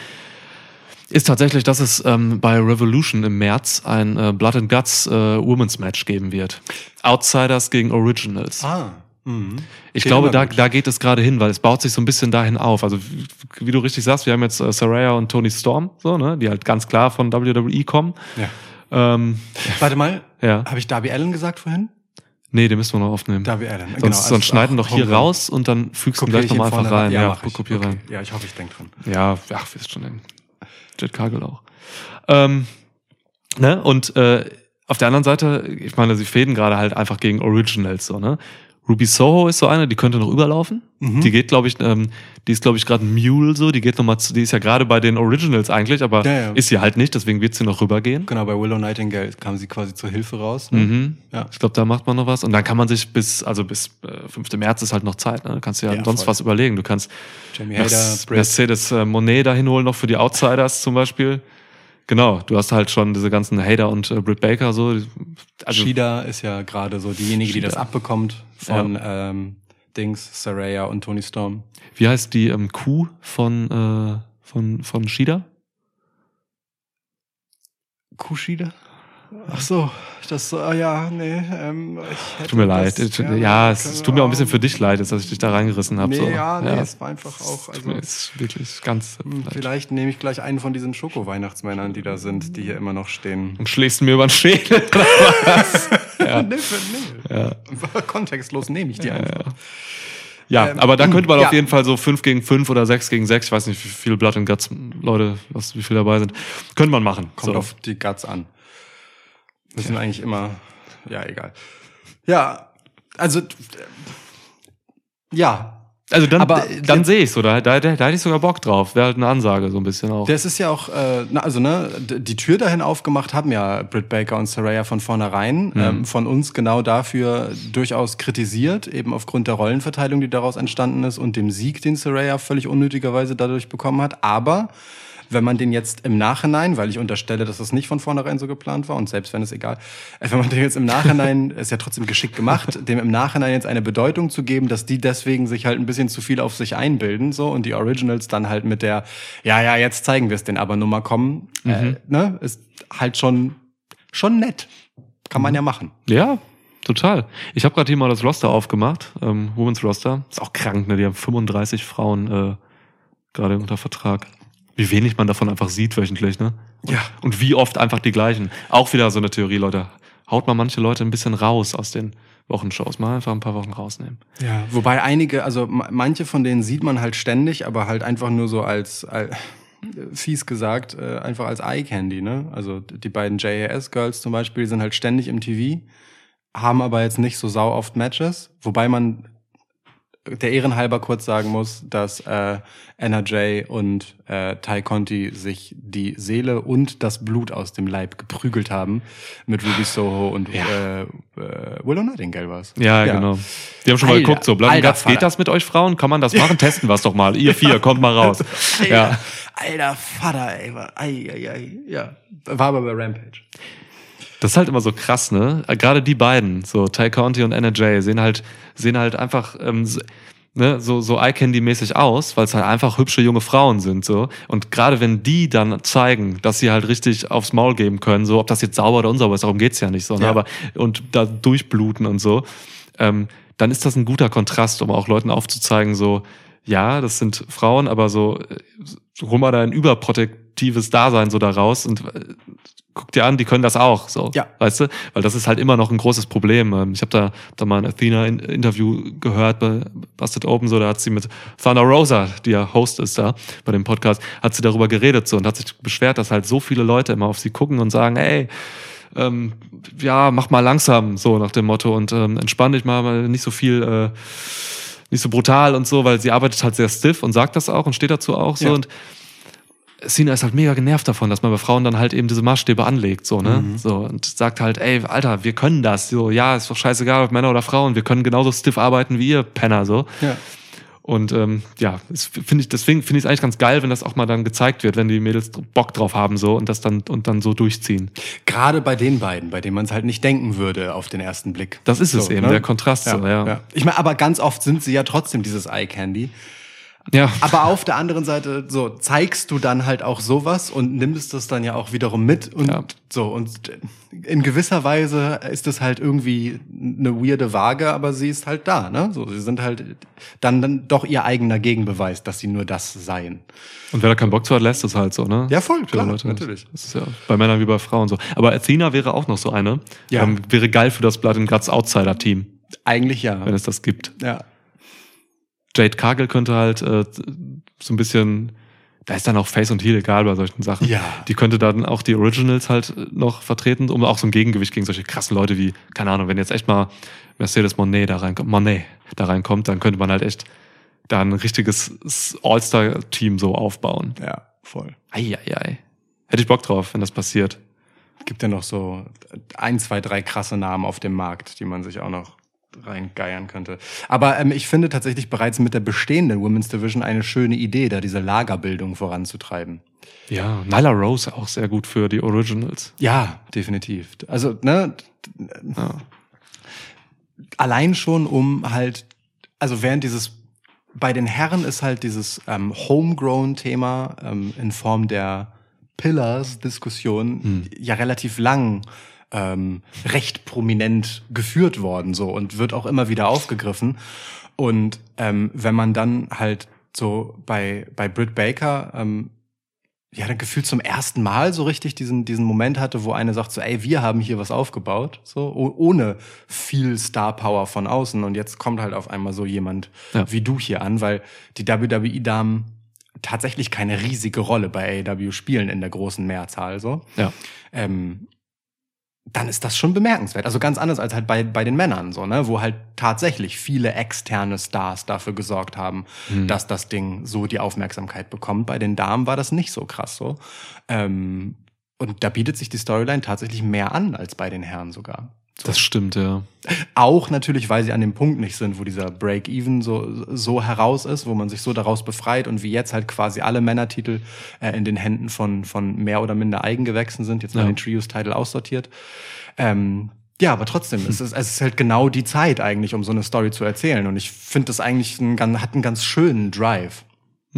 ist tatsächlich, dass es ähm, bei Revolution im März ein äh, Blood and Guts äh, Women's Match geben wird. Outsiders gegen Originals. Ah. Mhm. Ich Geht glaube, da, da geht es gerade hin, weil es baut sich so ein bisschen dahin auf. Also wie, wie du richtig sagst, wir haben jetzt äh, Saraya und Tony Storm, so, ne, die halt ganz klar von WWE kommen. Ja. Ähm, Warte mal, ja. habe ich Darby Allen gesagt vorhin? Nee, den müssen wir noch aufnehmen. Darby Allen, sonst, genau, sonst also schneiden wir auch doch hier raus und dann fügst du Kopiere gleich nochmal einfach rein. Ja, Ja, mach ich. kopier okay. rein. Ja, ich hoffe, ich denke dran. Ja, ach, wirst schon denken. Jet Cargill auch. Ähm, ne? Und äh, auf der anderen Seite, ich meine, sie fäden gerade halt einfach gegen Originals so, ne? Ruby Soho ist so eine, die könnte noch überlaufen. Mhm. Die geht, glaube ich, ähm, die ist, glaube ich, gerade ein Mule so, die geht noch mal zu, die ist ja gerade bei den Originals eigentlich, aber Ja, ja. ist sie halt nicht, deswegen wird sie noch rübergehen. Genau, bei Willow Nightingale kam sie quasi zur Hilfe raus. Ne? Mhm. Ja. Ich glaube, da macht man noch was. Und dann kann man sich bis, also bis äh, 5. März ist halt noch Zeit. Ne? Du kannst dir ja, Ja, sonst voll. was überlegen. Du kannst Jamie Mercedes, Britt. Mercedes äh, Monet dahin holen, noch für die Outsiders zum Beispiel. Genau, du hast halt schon diese ganzen Hader und äh, Britt Baker so. Also, Shida ist ja gerade so diejenige, die Shida. das abbekommt von ähm, Dings, Saraya und Tony Storm. wie heißt die ähm, Kuh von, äh, von, von Shida? Kushida? Ach so, das, äh, ja, nee, ähm, Tut mir das leid. gerne- ja, es, es können tut mir auch ein bisschen für dich leid, dass ich dich da reingerissen habe. Nee, so. ja, nee, es war einfach auch, Tut also, mir jetzt wirklich ganz hm, leid. vielleicht nehme ich gleich einen von diesen Schoko-Weihnachtsmännern, die da sind, die hier immer noch stehen. Und schlägst mir über den Schädel. oder was? ja. Nee, nee. Ja. Kontextlos nehme ich die einfach. Ja, Ähm, aber da könnte man ja. auf jeden Fall so 5 gegen 5 oder 6 gegen 6, ich weiß nicht, wie viele Blood and Guts Leute, was, wie viele dabei sind, könnte man machen. Kommt so. auf die Guts an. Müssen eigentlich immer, ja, egal. Ja, also, äh, ja, Also dann, Aber dann sehe ich so, da, da, da, da hätte ich sogar Bock drauf. Wäre halt eine Ansage so ein bisschen auch. Das ist ja auch, äh, na, also ne, die Tür dahin aufgemacht haben ja Britt Baker und Saraya von vornherein. Ähm, von uns genau dafür durchaus kritisiert, eben aufgrund der Rollenverteilung, die daraus entstanden ist und dem Sieg, den Saraya völlig unnötigerweise dadurch bekommen hat. Aber wenn man den jetzt im Nachhinein, weil ich unterstelle, dass das nicht von vornherein so geplant war und selbst wenn es egal, äh, wenn man den jetzt im Nachhinein, ist ja trotzdem geschickt gemacht, dem im Nachhinein jetzt eine Bedeutung zu geben, dass die deswegen sich halt ein bisschen zu viel auf sich einbilden, so und die Originals dann halt mit der, ja, ja, jetzt zeigen wir es den aber Nummer kommen, äh, ne, ist halt schon, schon nett. Kann man ja machen. Ja, total. Ich habe gerade hier mal das Roster aufgemacht, ähm, Women's Roster. Ist auch krank, ne? Die haben 35 Frauen äh, gerade unter Vertrag. Wie wenig man davon einfach sieht wöchentlich, ne? Und, Ja. Und wie oft einfach die gleichen. Auch wieder so eine Theorie, Leute. Haut mal manche Leute ein bisschen raus aus den Wochenshows. Mal einfach ein paar Wochen rausnehmen. Ja, wobei einige, also ma- manche von denen sieht man halt ständig, aber halt einfach nur so als, als fies gesagt, äh, einfach als Eye Candy, ne? Also die beiden JAS Girls zum Beispiel die sind halt ständig im TV, haben aber jetzt nicht so sau oft Matches, wobei man der Ehrenhalber kurz sagen muss, dass äh, NRJ und äh, Ty Conti sich die Seele und das Blut aus dem Leib geprügelt haben mit Ruby Soho und Ja. äh, äh, Willow Nightingale war's. Ja, genau. Die haben schon mal Alter, geguckt, so, Guts, geht das mit euch Frauen? Kann man das machen? Testen wir es doch mal. Ihr vier, kommt mal raus. Alter, Ja. alter Vater, ey. war- Ei, ei, ei. Ja. War aber bei Rampage. Das ist halt immer so krass, ne? Gerade die beiden, so Ty Conti und NRJ, sehen halt, sehen halt einfach ähm, so, ne, so, so Eye-Candy-mäßig aus, weil es halt einfach hübsche junge Frauen sind, so. Und gerade wenn die dann zeigen, dass sie halt richtig aufs Maul geben können, so, ob das jetzt sauber oder unsauber ist, darum geht's ja nicht so, ne? Ja. Aber, und da durchbluten und so, ähm, dann ist das ein guter Kontrast, um auch Leuten aufzuzeigen, so, ja, das sind Frauen, aber so, äh, hol mal da ein überprotektives Dasein so da raus und äh, guck dir an, die können das auch, so. Ja. Weißt du? Weil das ist halt immer noch ein großes Problem. Ähm, Ich habe da, da mal ein Athena-Interview gehört bei Busted Open, so, da hat sie mit Thunder Rosa, die ja Host ist da bei dem Podcast, hat sie darüber geredet so und hat sich beschwert, dass halt so viele Leute immer auf sie gucken und sagen, ey, ähm, ja, mach mal langsam, so nach dem Motto und ähm, entspann dich mal, mal nicht so viel, äh, nicht so brutal und so, weil sie arbeitet halt sehr stiff und sagt das auch und steht dazu auch so Ja. und Sina ist halt mega genervt davon, dass man bei Frauen dann halt eben diese Maßstäbe anlegt, so, ne? So, und sagt halt, ey, Alter, wir können das. So, ja, ist doch scheißegal, ob Männer oder Frauen, wir können genauso stiff arbeiten wie ihr, Penner, so. Ja. Und ähm, ja, das finde ich, deswegen finde ich es eigentlich ganz geil, wenn das auch mal dann gezeigt wird, wenn die Mädels Bock drauf haben so und das dann und dann so durchziehen. Gerade bei den beiden, bei denen man es halt nicht denken würde auf den ersten Blick. Das ist es So, eben, ne? der Kontrast so, ja. Ich meine, aber ganz oft sind sie ja trotzdem dieses Eye Candy. Ja. Aber auf der anderen Seite, so zeigst du dann halt auch sowas und nimmst das dann ja auch wiederum mit und Ja. so und in gewisser Weise ist es halt irgendwie eine weirde Waage, aber sie ist halt da, ne? So, sie sind halt dann dann doch ihr eigener Gegenbeweis, dass sie nur das seien. Und wer da keinen Bock zu hat, lässt es halt so, ne? Ja, voll, klar, Leute. natürlich. Das ist ja bei Männern wie bei Frauen so. Aber Athena wäre auch noch so eine. Ja. Ähm, wäre geil für das Blood and Guts Outsider-Team, Eigentlich ja. wenn es das gibt. ja. Jade Cargill könnte halt äh, so ein bisschen, da ist dann auch Face und Heel egal bei solchen Sachen. Ja. Die könnte dann auch die Originals halt äh, noch vertreten, um auch so ein Gegengewicht gegen solche krassen Leute wie, keine Ahnung, wenn jetzt echt mal Mercedes Monet da reinkommt, Monet da reinkommt, dann könnte man halt echt da ein richtiges All-Star-Team so aufbauen. Ja, voll. Eieiei. Hätte ich Bock drauf, wenn das passiert. Gibt ja noch so ein, zwei, drei krasse Namen auf dem Markt, die man sich auch noch reingeiern könnte. Aber ähm, ich finde tatsächlich bereits mit der bestehenden Women's Division eine schöne Idee, da diese Lagerbildung voranzutreiben. Ja, Nyla Rose auch sehr gut für die Originals. Ja, definitiv. Also, ne, Ja. allein schon um halt, also während dieses, bei den Herren ist halt dieses ähm, Homegrown-Thema ähm, in Form der Pillars-Diskussion ja relativ lang ähm, recht prominent geführt worden so und wird auch immer wieder aufgegriffen. Und ähm, wenn man dann halt so bei, bei Britt Baker ähm, ja, dann gefühlt zum ersten Mal so richtig diesen, diesen Moment hatte, wo eine sagt so, ey, wir haben hier was aufgebaut, so, oh- ohne viel Star Power von außen. Und jetzt kommt halt auf einmal so jemand Ja. wie du hier an, weil die WWE-Damen tatsächlich keine riesige Rolle bei AEW spielen in der großen Mehrzahl, so. Ja. Ähm, dann ist das schon bemerkenswert. Also ganz anders als halt bei, bei den Männern, so, ne, wo halt tatsächlich viele externe Stars dafür gesorgt haben, dass das Ding so die Aufmerksamkeit bekommt. Bei den Damen war das nicht so krass so. Ähm, und da bietet sich die Storyline tatsächlich mehr an als bei den Herren sogar. Das stimmt, ja. Auch natürlich, weil sie an dem Punkt nicht sind, wo dieser Break-Even so, so heraus ist, wo man sich so daraus befreit und wie jetzt halt quasi alle Männertitel äh, in den Händen von, von mehr oder minder Eigengewächsen sind, jetzt mal Ja. den Trios-Titel aussortiert. Ähm, ja, aber trotzdem, es, ist, es ist halt genau die Zeit eigentlich, um so eine Story zu erzählen. Und ich finde das eigentlich ein, ganz- hat einen ganz schönen Drive.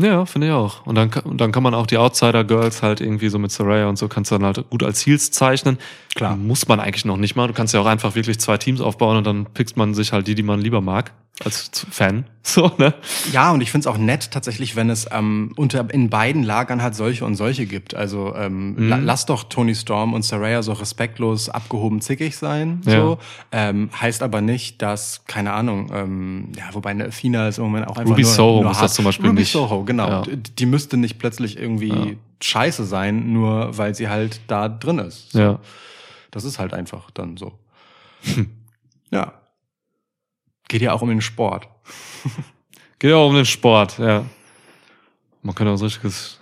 Ja, finde ich auch. Und dann, dann kann man auch die Outsider-Girls halt irgendwie so mit Soraya und so kannst du dann halt gut als Heels zeichnen. Klar. Muss man eigentlich noch nicht mal. Du kannst ja auch einfach wirklich zwei Teams aufbauen und dann pickst man sich halt die, die man lieber mag. Als Fan. So, ne? Ja, und ich finde es auch nett tatsächlich, wenn es ähm, unter in beiden Lagern halt solche und solche gibt. Also ähm, la lass doch Tony Storm und Saraya so respektlos abgehoben zickig sein. Ja. So. Ähm, heißt aber nicht, dass, keine Ahnung, ähm, ja, wobei eine Fina ist im Moment auch einfach Ruby nur, Soho nur muss das hart. zum Beispiel Ruby nicht. Soho, genau. Ja. Die, müsste nicht plötzlich irgendwie Ja. scheiße sein, nur weil sie halt da drin ist. So. Ja. Das ist halt einfach dann so. Ja. Geht ja auch um den Sport. Geht ja auch um den Sport, ja. Man könnte auch so richtiges.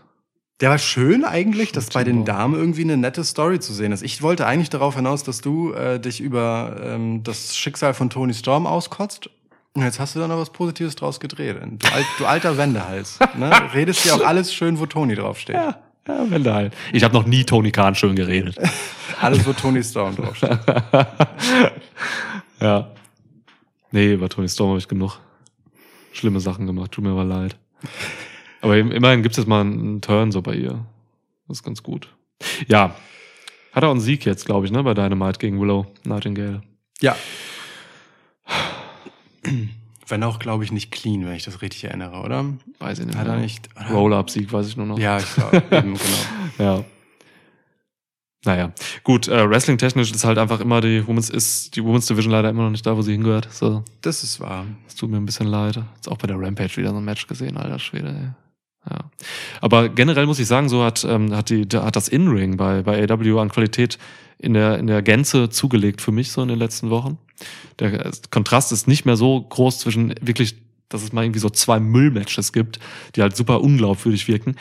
Der war schön eigentlich, dass bei den. Damen irgendwie eine nette Story zu sehen ist. Ich wollte eigentlich darauf hinaus, dass du äh, dich über ähm, das Schicksal von Tony Storm auskotzt. Und jetzt hast du da noch was Positives draus gedreht. Du, alt, du alter Wendehals. Ne? Redest dir auch alles schön, wo Tony draufsteht. Ja, ja, halt. Ich habe noch nie Tony Khan schön geredet. Alles, wo Tony Storm draufsteht. ja. Nee, bei Tony Storm habe ich genug schlimme Sachen gemacht. Tut mir aber leid. Aber im- immerhin gibt es jetzt mal einen Turn so bei ihr. Das ist ganz gut. Ja. Hat er auch einen Sieg jetzt, glaube ich, ne, bei Dynamite gegen Willow Nightingale. Ja. Wenn auch, glaube ich, nicht clean, wenn ich das richtig erinnere, oder? Weiß ich nicht. Hat er nicht. Roll-Up-Sieg, weiß ich nur noch. Ja, ich glaube, eben, genau. Ja. Naja, gut, äh, Wrestling-technisch ist halt einfach immer die Women's, ist die Women's Division leider immer noch nicht da, wo sie hingehört. So, Das ist wahr. das tut mir ein bisschen leid. Jetzt auch bei der Rampage wieder so ein Match gesehen, alter Schwede, ey. Ja. Aber generell muss ich sagen, so hat, ähm, hat, die, hat das In-Ring bei, bei AW an Qualität in der, in der Gänze zugelegt für mich so in den letzten Wochen. Der Kontrast ist nicht mehr so groß zwischen wirklich, dass es mal irgendwie so zwei Müllmatches gibt, die halt super unglaubwürdig wirken.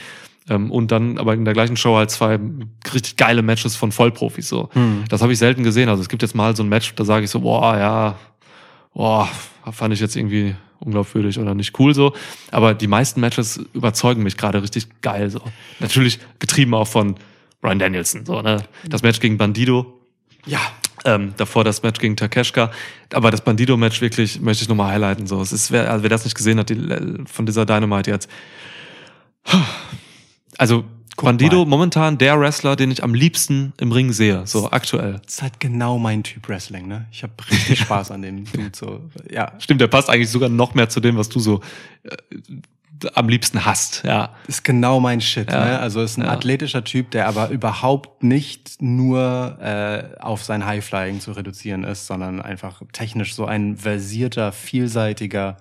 Ähm, und dann aber in der gleichen Show halt zwei richtig geile Matches von Vollprofis. So. Das habe ich selten gesehen. Also es gibt jetzt mal so ein Match, da sage ich so, boah, ja, boah, fand ich jetzt irgendwie unglaubwürdig oder nicht cool so. Aber die meisten Matches überzeugen mich gerade richtig geil so. Natürlich getrieben auch von Brian Danielson. So, ne? Das Match gegen Bandido, Ja. ähm, davor das Match gegen Takeshka. Aber das Bandido-Match wirklich möchte ich nochmal highlighten. So. Es ist, wer, also wer das nicht gesehen hat, die, von dieser Dynamite jetzt. Also Bandido mal. momentan der Wrestler, den ich am liebsten im Ring sehe, so aktuell. Das ist halt genau mein Typ Wrestling, ne? Ich habe richtig Spaß an dem Dude. So. Ja, Stimmt, der passt eigentlich sogar noch mehr zu dem, was du so äh, am liebsten hast. Ja, ist genau mein Shit. Ja. Ne? Also ist ein Ja. athletischer Typ, der aber überhaupt nicht nur äh, auf sein Highflying zu reduzieren ist, sondern einfach technisch so ein versierter, vielseitiger,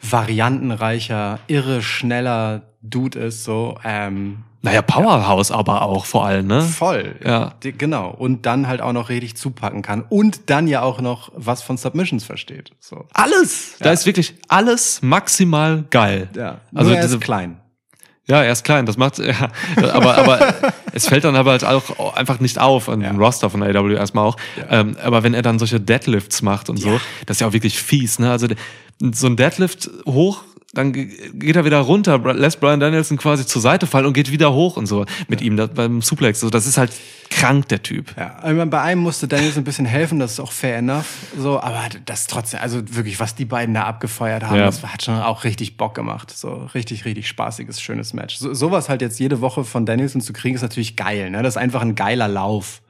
variantenreicher, irre schneller Dude ist. So ähm, naja, Powerhouse aber auch vor allem, ne? voll. Ja. Die, genau. Und dann halt auch noch richtig zupacken kann und dann ja auch noch was von Submissions versteht. So. Alles. Da Ja. ist wirklich alles maximal geil. Ja. Also Nur er diese, ist klein. ja, er ist klein, das macht, ja, aber, aber es fällt dann aber halt auch einfach nicht auf an Ja. Roster von AW erstmal auch. Ähm, aber wenn er dann solche Deadlifts macht und so, das ist ja auch wirklich fies, ne? Also so ein Deadlift hoch, dann ge- geht er wieder runter, lässt Brian Danielson quasi zur Seite fallen und geht wieder hoch und so mit ihm da, beim Suplex. Also das ist halt krank, der Typ. Ja, ich meine, bei einem musste Daniels ein bisschen helfen, das ist auch fair enough. So, aber das trotzdem, also wirklich, was die beiden da abgefeuert haben, Ja. das hat schon auch richtig Bock gemacht. So richtig, richtig spaßiges, schönes Match. So, sowas halt jetzt jede Woche von Danielson zu kriegen, ist natürlich geil. Ne? Das ist einfach ein geiler Lauf.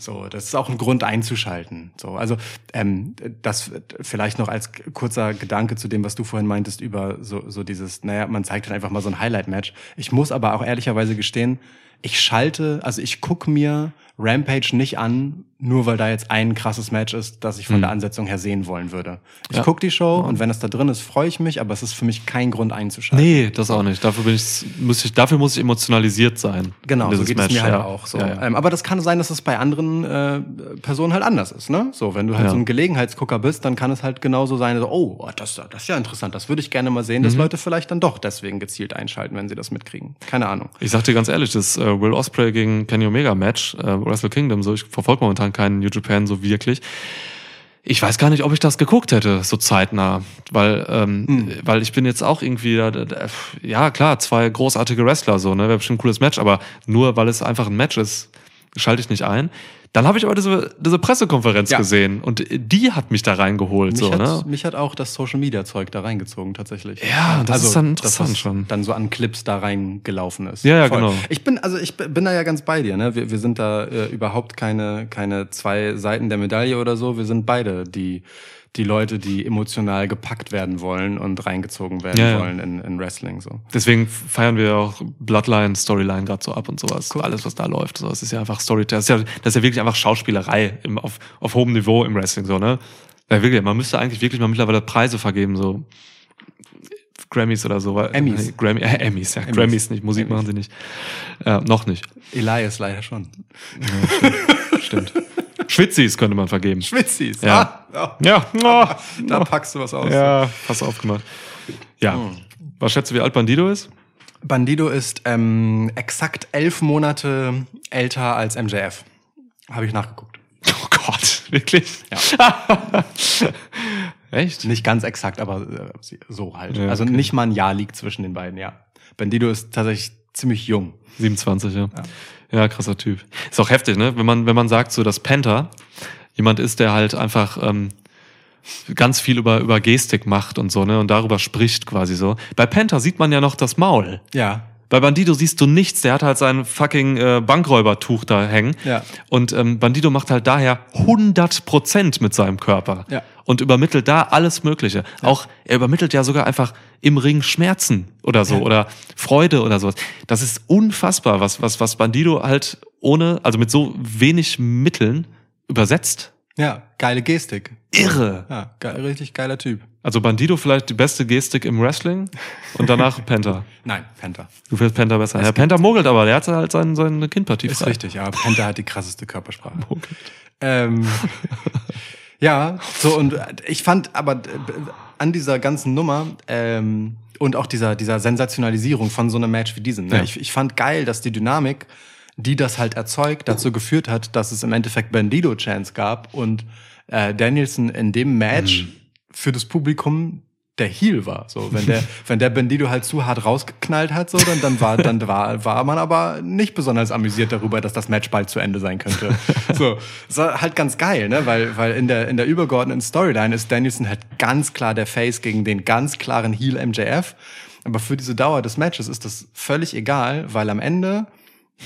So, das ist auch ein Grund einzuschalten. So, also ähm, das vielleicht noch als kurzer Gedanke zu dem, was du vorhin meintest über so, so dieses, naja, man zeigt halt einfach mal so ein Highlight-Match. Ich muss aber auch ehrlicherweise gestehen, ich schalte, also ich guck mir Rampage nicht an, nur weil da jetzt ein krasses Match ist, das ich von der Ansetzung her sehen wollen würde. Ich Ja. guck die Show und wenn es da drin ist, freue ich mich, aber es ist für mich kein Grund einzuschalten. Nee, das auch nicht. Dafür bin ich, muss ich, dafür muss ich emotionalisiert sein. Genau, so geht Match, es mir halt ja. auch so. Ja. Ähm, aber das kann sein, dass es bei anderen äh, Personen halt anders ist. Ne? So, wenn du halt so ein Gelegenheitsgucker bist, dann kann es halt genauso sein, so, oh, das, das ist ja interessant, das würde ich gerne mal sehen, dass Mhm. Leute vielleicht dann doch deswegen gezielt einschalten, wenn sie das mitkriegen. Keine Ahnung. Ich sag dir ganz ehrlich, das äh, Will Osprey gegen Kenny Omega Match, äh, Wrestle Kingdom, so ich verfolge momentan keinen New Japan so wirklich. Ich weiß gar nicht, ob ich das geguckt hätte, so zeitnah, weil ähm, Hm. weil ich bin jetzt auch irgendwie ja klar, zwei großartige Wrestler so, ne, wäre bestimmt ein cooles Match, aber nur weil es einfach ein Match ist, schalte ich nicht ein. Dann habe ich aber diese, diese Pressekonferenz Ja. gesehen und die hat mich da reingeholt, Mich, so, hat, ne? mich hat auch das Social Media Zeug da reingezogen tatsächlich. Also, Ja, das ist dann interessant das schon. Dann so an Clips da reingelaufen ist. Ja, ja, genau. Ich bin also ich bin da ja ganz bei dir. Ne? Wir, wir sind da äh, überhaupt keine keine zwei Seiten der Medaille oder so. Wir sind beide die die Leute, die emotional gepackt werden wollen und reingezogen werden Ja, ja. wollen in, in Wrestling so. Deswegen feiern wir auch Bloodline, Storyline gerade so ab und sowas. Cool. Alles, was da läuft. So, das ist ja einfach Storytelling. Das ist ja, das ist ja wirklich einfach Schauspielerei im, auf, auf hohem Niveau im Wrestling, so, ne? Ja, wirklich, man müsste eigentlich wirklich mal mittlerweile Preise vergeben, so. Grammys oder so. Emmys. Grammy, äh, Emmys, ja. Emmys. Grammys nicht. Musik Emmys. machen sie nicht. Ja, noch nicht. Elias leider schon. Stimmt. Schwitzis könnte man vergeben. Schwitzis. Ja. Ah, Ja, ja. oh, Da packst du was aus. ja, fast aufgemacht. Ja. Was schätzt du, wie alt Bandido ist? Bandido ist ähm, exakt elf Monate älter als MJF. Habe ich nachgeguckt. Oh Gott, wirklich? Ja. Echt? Nicht ganz exakt, aber äh, so halt. Ja, also okay. nicht mal ein Jahr liegt zwischen den beiden, ja. Bandido ist tatsächlich ziemlich jung. 27, ja. ja. krasser Typ. Ist auch heftig, ne? Wenn man, wenn man sagt, so, dass Panther jemand ist, der halt einfach ähm, ganz viel über, über Gestik macht und so, ne? Und darüber spricht quasi so. Bei Panther sieht man ja noch das Maul. Ja. Bei Bandido siehst du nichts, der hat halt sein fucking äh, Bankräubertuch da hängen. Ja. Und ähm, Bandido macht halt daher 100% mit seinem Körper. Ja. Und übermittelt da alles Mögliche. Auch, er übermittelt ja sogar einfach im Ring Schmerzen oder so oder Freude oder sowas. Das ist unfassbar, was, was, was Bandido halt ohne, also mit so wenig Mitteln übersetzt. Ja, geile Gestik. Irre. Ja, ge richtig geiler Typ. Also Bandido vielleicht die beste Gestik im Wrestling und danach Penta. Nein, Penta. Du findest Penta besser. Ja, Penta mogelt aber, der hat halt sein, seine Kindpartie Ist frei. richtig, aber Penta hat die krasseste Körpersprache. Ähm, ja, so und ich fand aber äh, an dieser ganzen Nummer ähm, und auch dieser dieser Sensationalisierung von so einem Match wie diesem. Ne? Ja. Ich, ich fand geil, dass die Dynamik, die das halt erzeugt, dazu geführt hat, dass es im Endeffekt Bandido Chance gab und äh, Danielson in dem Match für das Publikum der Heel war. So, wenn der, wenn der Bandido halt zu hart rausgeknallt hat, so, dann, dann war, dann war, war man aber nicht besonders amüsiert darüber, dass das Match bald zu Ende sein könnte. So, das war halt ganz geil, ne, weil, weil in der, in der übergeordneten Storyline ist Danielson halt ganz klar der Face gegen den ganz klaren Heel MJF. Aber für diese Dauer des Matches ist das völlig egal, weil am Ende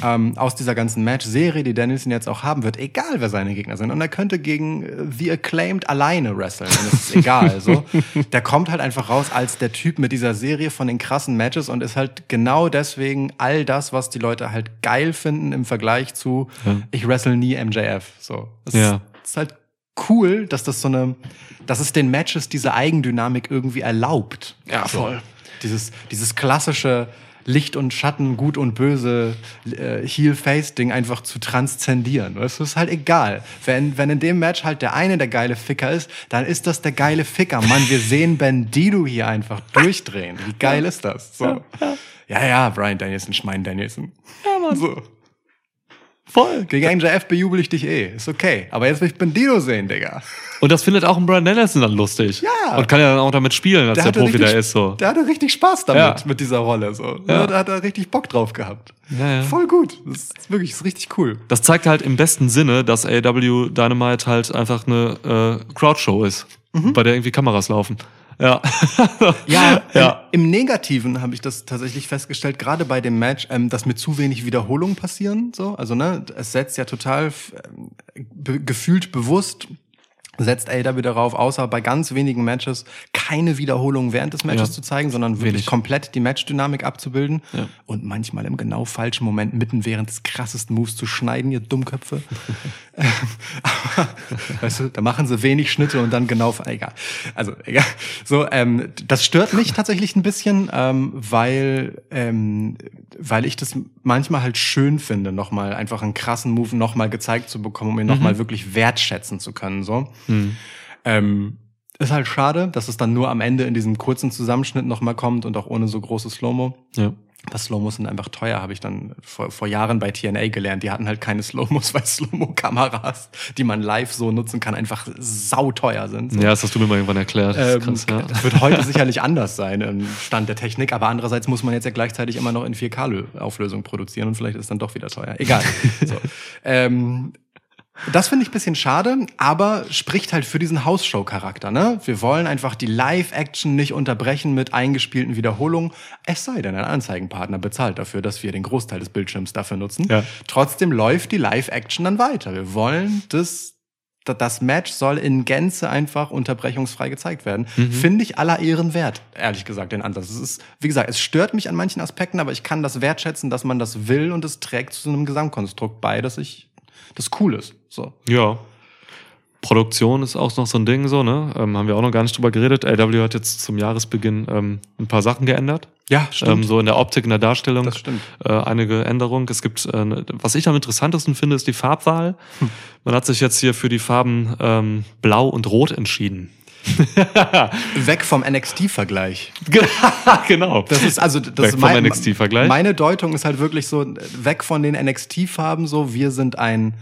ähm, aus dieser ganzen Match-Serie, die Danielson jetzt auch haben wird, egal wer seine Gegner sind. Und er könnte gegen äh, The Acclaimed alleine wresteln. Und es ist egal. So. Der kommt halt einfach raus als der Typ mit dieser Serie von den krassen Matches und ist halt genau deswegen all das, was die Leute halt geil finden im Vergleich zu ich wrestle nie MJF. So. Das Ja. ist halt cool, dass das so eine, dass es den Matches diese Eigendynamik irgendwie erlaubt. Ja, voll. Dieses, dieses klassische Licht und Schatten, Gut und Böse, äh, Heel-Face-Ding einfach zu transzendieren. Du, ist halt egal. Wenn, wenn in dem Match halt der eine der geile Ficker ist, dann ist das der geile Ficker. Mann, wir sehen Bandido hier einfach durchdrehen. Wie geil ist das? So. Ja, ja, Brian Danielson, Schmein Danielson. Ja, Mann. So. Voll. Gegen MJF bejubel ich dich eh. Ist okay. Aber jetzt will ich Bandido sehen, Digga. Und das findet auch ein Brian Danielson dann lustig. Ja. Und kann ja dann auch damit spielen, als der, hatte Profi richtig, der ist so. Der hatte richtig Spaß damit, Ja. mit dieser Rolle. So. Ja. Da hat er richtig Bock drauf gehabt. Ja, ja. Voll gut. Das ist wirklich das ist richtig cool. Das zeigt halt im besten Sinne, dass AW Dynamite halt einfach eine äh, Crowdshow ist, bei der irgendwie Kameras laufen. Ja. Ja, Ja. Im, im Negativen habe ich das tatsächlich festgestellt, gerade bei dem Match, ähm, dass mit zu wenig Wiederholungen passieren. So, also ne, es setzt ja total ähm, be gefühlt bewusst setzt AEW darauf, außer bei ganz wenigen Matches keine Wiederholungen während des Matches Ja. zu zeigen, sondern wirklich Wenig. komplett die Matchdynamik abzubilden Ja. und manchmal im genau falschen Moment mitten während des krassesten Moves zu schneiden, ihr Dummköpfe. Aber, weißt du, da machen sie wenig Schnitte und dann genau, egal. Also, egal. So, ähm, das stört mich tatsächlich ein bisschen, ähm, weil, ähm, weil ich das manchmal halt schön finde, nochmal einfach einen krassen Move nochmal gezeigt zu bekommen, um ihn nochmal wirklich wertschätzen zu können, so. Ähm, ist halt schade, dass es dann nur am Ende in diesem kurzen Zusammenschnitt nochmal kommt und auch ohne so große Slow-Mo. ja. Das Slow-Mos sind einfach teuer, habe ich dann vor, vor Jahren bei TNA gelernt. Die hatten halt keine Slow-Mos, weil Slow-Mo-Kameras, die man live so nutzen kann, einfach sauteuer sind. So. ja, das hast du mir mal irgendwann erklärt. Das Ähm, krass, ja. Das wird heute sicherlich anders sein im Stand der Technik, aber andererseits muss man jetzt ja gleichzeitig immer noch in 4K-Auflösung produzieren und vielleicht ist es dann doch wieder teuer. Egal. so. ähm, das finde ich ein bisschen schade, aber spricht halt für diesen Hausshow-Charakter. Ne? Wir wollen einfach die Live-Action nicht unterbrechen mit eingespielten Wiederholungen. Es sei denn, ein Anzeigenpartner bezahlt dafür, dass wir den Großteil des Bildschirms dafür nutzen. Ja. Trotzdem läuft die Live-Action dann weiter. Wir wollen das da- das Match soll in Gänze einfach unterbrechungsfrei gezeigt werden. Finde ich aller Ehren wert, ehrlich gesagt, den Ansatz. Es ist, wie gesagt, es stört mich an manchen Aspekten, aber ich kann das wertschätzen, dass man das will und es trägt zu einem Gesamtkonstrukt bei, dass ich, das cool ist. So. Ja. Produktion ist auch noch so ein Ding, so, ne? Ähm, haben wir auch noch gar nicht drüber geredet. AW hat jetzt zum Jahresbeginn ähm, ein paar Sachen geändert. Ja, Ähm, so in der Optik, in der Darstellung. Das stimmt. Äh, einige Änderungen. Es gibt, äh, ne- was ich am interessantesten finde, ist die Farbwahl. Hm. Man hat sich jetzt hier für die Farben ähm, Blau und Rot entschieden. Weg vom NXT-Vergleich. genau. Das ist also das Weg ist vom mein, NXT-Vergleich. Meine Deutung ist halt wirklich so weg von den NXT-Farben so. Wir sind ein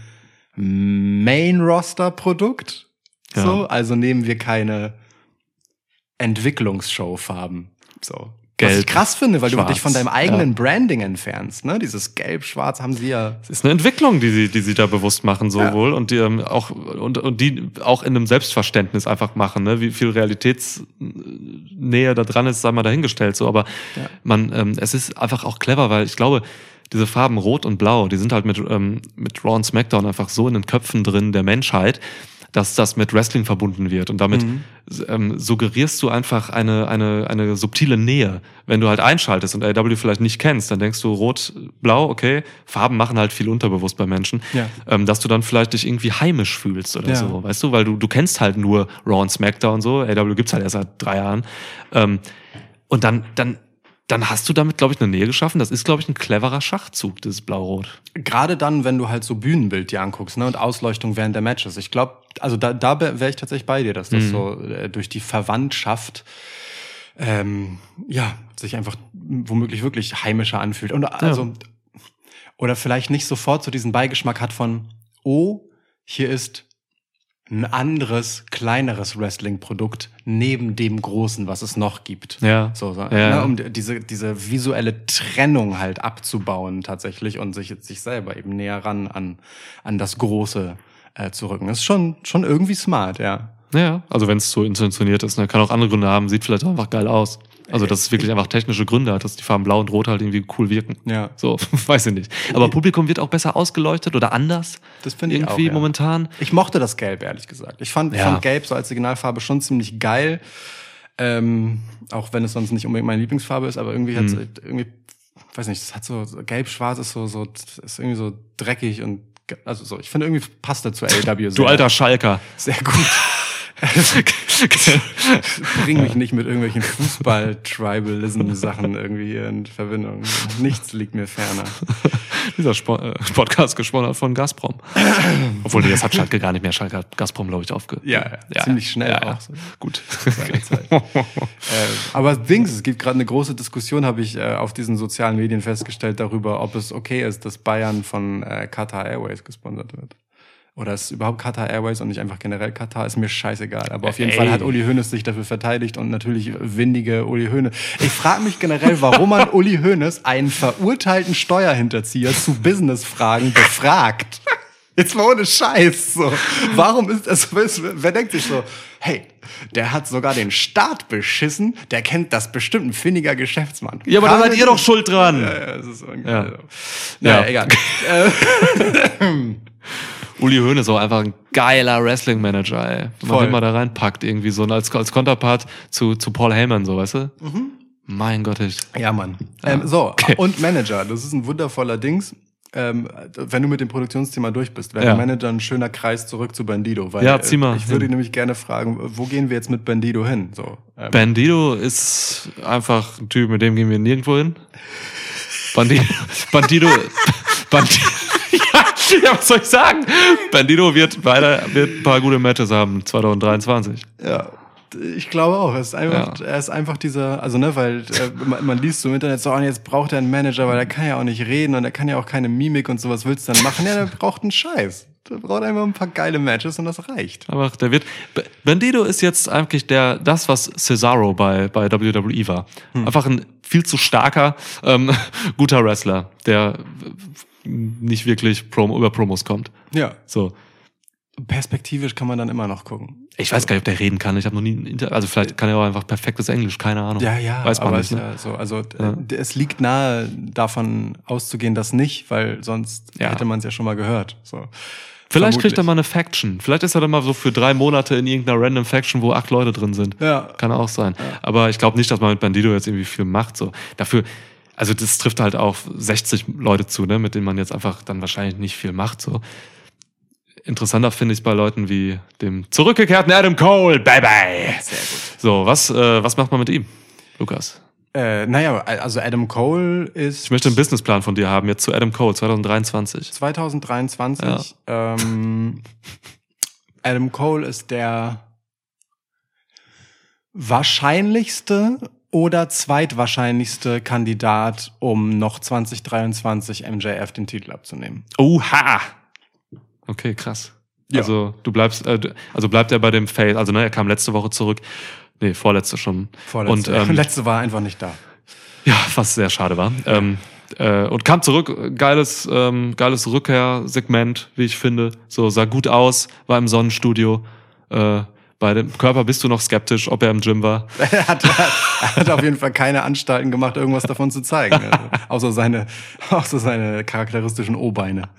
Main-Roster-Produkt. Ja. So, also nehmen wir keine Entwicklungsshow-Farben. So. Was Gelb, ich krass finde, weil schwarz. du dich von deinem eigenen Ja. Branding entfernst. Ne? Dieses Gelb-Schwarz haben sie ja. Es ist eine Entwicklung, die sie, die sie da bewusst machen, so Ja. Und die ähm, auch, und, und die auch in einem Selbstverständnis einfach machen, ne? Wie viel Realitätsnähe da dran ist, sei mal dahingestellt, so. Aber Ja. man, ähm, es ist einfach auch clever, weil ich glaube, diese Farben Rot und Blau, die sind halt mit, ähm, mit Raw und SmackDown einfach so in den Köpfen drin der Menschheit, dass das mit Wrestling verbunden wird. Und damit Mhm. ähm, suggerierst du einfach eine, eine, eine subtile Nähe. Wenn du halt einschaltest und AW vielleicht nicht kennst, dann denkst du rot, blau, okay, Farben machen halt viel unterbewusst bei Menschen. Ja. Ähm, dass du dann vielleicht dich irgendwie heimisch fühlst oder Ja. so, weißt du? Weil du, du kennst halt nur Raw und SmackDown so. AW gibt's halt erst seit drei Jahren. Ähm, und dann, dann, dann hast du damit, glaube ich, eine Nähe geschaffen. Das ist, glaube ich, ein cleverer Schachzug, dieses Blau-Rot. Gerade dann, wenn du halt so Bühnenbild dir anguckst, ne, und Ausleuchtung während der Matches. Ich glaube, also da, da wäre ich tatsächlich bei dir, dass das so äh, durch die Verwandtschaft ähm, ja, sich einfach womöglich wirklich heimischer anfühlt. Und also, oder vielleicht nicht sofort so diesen Beigeschmack hat von, oh, hier ist ein anderes, kleineres Wrestling-Produkt neben dem großen, was es noch gibt. Ja. So, so Ja, ne, um diese, diese visuelle Trennung halt abzubauen tatsächlich und sich sich selber eben näher ran an, an das Große äh, zu rücken. Das ist schon, schon irgendwie smart, ja. Ja, also wenn es so intentioniert ist, ne, kann auch andere Gründe haben, sieht vielleicht auch einfach geil aus. Also dass es wirklich einfach technische Gründe hat, dass die Farben blau und rot halt irgendwie cool wirken. Ja. So, weiß ich nicht. Aber Publikum wird auch besser ausgeleuchtet oder anders. Das finde ich Irgendwie auch, ja. momentan. Ich mochte das Gelb, ehrlich gesagt. Ich fand, Ja. fand Gelb so als Signalfarbe schon ziemlich geil. Ähm, auch wenn es sonst nicht unbedingt meine Lieblingsfarbe ist, aber irgendwie hat Mhm. irgendwie, weiß nicht, es hat so, so gelb-schwarz ist so, so, ist irgendwie so dreckig und, also so, ich finde irgendwie passt dazu AW sehr. Du alter Schalker. Sehr gut. Bring mich nicht mit irgendwelchen Fußball-Tribalism-Sachen irgendwie hier in Verbindung. Nichts liegt mir ferner. Dieser Spo äh, Podcast gesponsert von Gazprom. Obwohl, nee, das hat Schalke gar nicht mehr. Schalke hat Gazprom, glaube ich, aufge... Ja, ziemlich schnell ja, ja. auch so. Gut. Äh, aber Dings, es gibt gerade eine große Diskussion, habe ich äh, auf diesen sozialen Medien festgestellt, darüber, ob es okay ist, dass Bayern von äh, Qatar Airways gesponsert wird. Oder ist es überhaupt Qatar Airways und nicht einfach generell Qatar, ist mir scheißegal. Aber auf jeden Ey. Fall hat Uli Hoeneß sich dafür verteidigt und natürlich windige Uli Hoeneß. Ich frage mich generell, warum man Uli Hoeneß, einen verurteilten Steuerhinterzieher, zu Businessfragen befragt. Jetzt mal ohne Scheiß. So. Warum ist das? weißt du, Wer denkt sich so, hey, der hat sogar den Staat beschissen, der kennt das bestimmt ein findiger Geschäftsmann. Ja, aber da seid ihr doch schuld dran. Ja, ja, das ist Ja. so. Naja, Ja. egal. Uli Hoeneß ist auch einfach ein geiler Wrestling-Manager, ey. Wenn man den mal da reinpackt, irgendwie so als, als Konterpart zu, zu Paul Heyman, so, weißt du? Mhm. Mein Gott, ich. Ja, Mann. Ähm, so, Okay. und Manager, das ist ein wundervoller Dings. Ähm, wenn du mit dem Produktionsthema durch bist, wäre Ja. Manager ein schöner Kreis zurück zu Bandido. Weil, Ja, zieh mal äh, Ich würde hin. nämlich gerne fragen, wo gehen wir jetzt mit Bandido hin? So, ähm, Bandido ist einfach ein Typ, mit dem gehen wir nirgendwo hin. Bandido, Bandido, Bandido, ja, ja, was soll ich sagen? Bandido wird weiter, wird ein paar gute Matches haben 2023. Ja, ich glaube auch. Er ist einfach, er ist einfach dieser, also ne, weil äh, man, man liest so im Internet so, und jetzt braucht er einen Manager, weil er kann ja auch nicht reden und er kann ja auch keine Mimik und sowas willst du dann machen. Ja, der braucht einen Scheiß. Der braucht einfach ein paar geile Matches und das reicht. Aber der wird. Bandido ist jetzt eigentlich der, das, was Cesaro bei, bei WWE war. Einfach ein viel zu starker, ähm, guter Wrestler, der nicht wirklich Prom über Promos kommt. Ja. So. Perspektivisch kann man dann immer noch gucken. Ich weiß gar nicht, ob der reden kann. Ich habe noch nie ein Inter also vielleicht kann er auch einfach perfektes Englisch, keine Ahnung. Ja, ja, weiß man aber nicht. Ne? ja so. Also Ja. es liegt nahe, davon auszugehen, dass nicht, weil sonst Ja. hätte man es ja schon mal gehört. So. Vielleicht kriegt er Vermutlich. mal eine Faction. Vielleicht ist er dann mal so für drei Monate in irgendeiner random Faction, wo acht Leute drin sind. Ja. Kann auch sein. Aber ich glaube nicht, dass man mit Bandido jetzt irgendwie viel macht. So dafür, also das trifft halt auf 60 Leute zu, ne, mit denen man jetzt einfach dann wahrscheinlich nicht viel macht. So interessanter finde ich bei Leuten wie dem zurückgekehrten Adam Cole. Bye bye. Sehr gut. So was, äh, was macht man mit ihm, Lukas? Äh, naja, also Adam Cole ist Ich möchte einen Businessplan von dir haben jetzt zu Adam Cole 2023. 2023. Ähm, Adam Cole ist der wahrscheinlichste oder zweitwahrscheinlichste Kandidat, um noch 2023 MJF den Titel abzunehmen. Oha! Okay, krass. Ja. Also du bleibst, äh, also bleibt er bei dem Face, also ne, er kam letzte Woche zurück. Nee, vorletzte schon. Vorletzte. Und ähm, letzte war einfach nicht da. ja, was sehr schade war. Ähm, äh, und kam zurück, geiles, ähm, geiles Rückkehrsegment, wie ich finde. So, sah gut aus, war im Sonnenstudio, äh, Bei dem Körper bist du noch skeptisch, ob er im Gym war. er, hat, er hat auf jeden Fall keine Anstalten gemacht, irgendwas davon zu zeigen. Also, außer seine, außer seine charakteristischen O-Beine.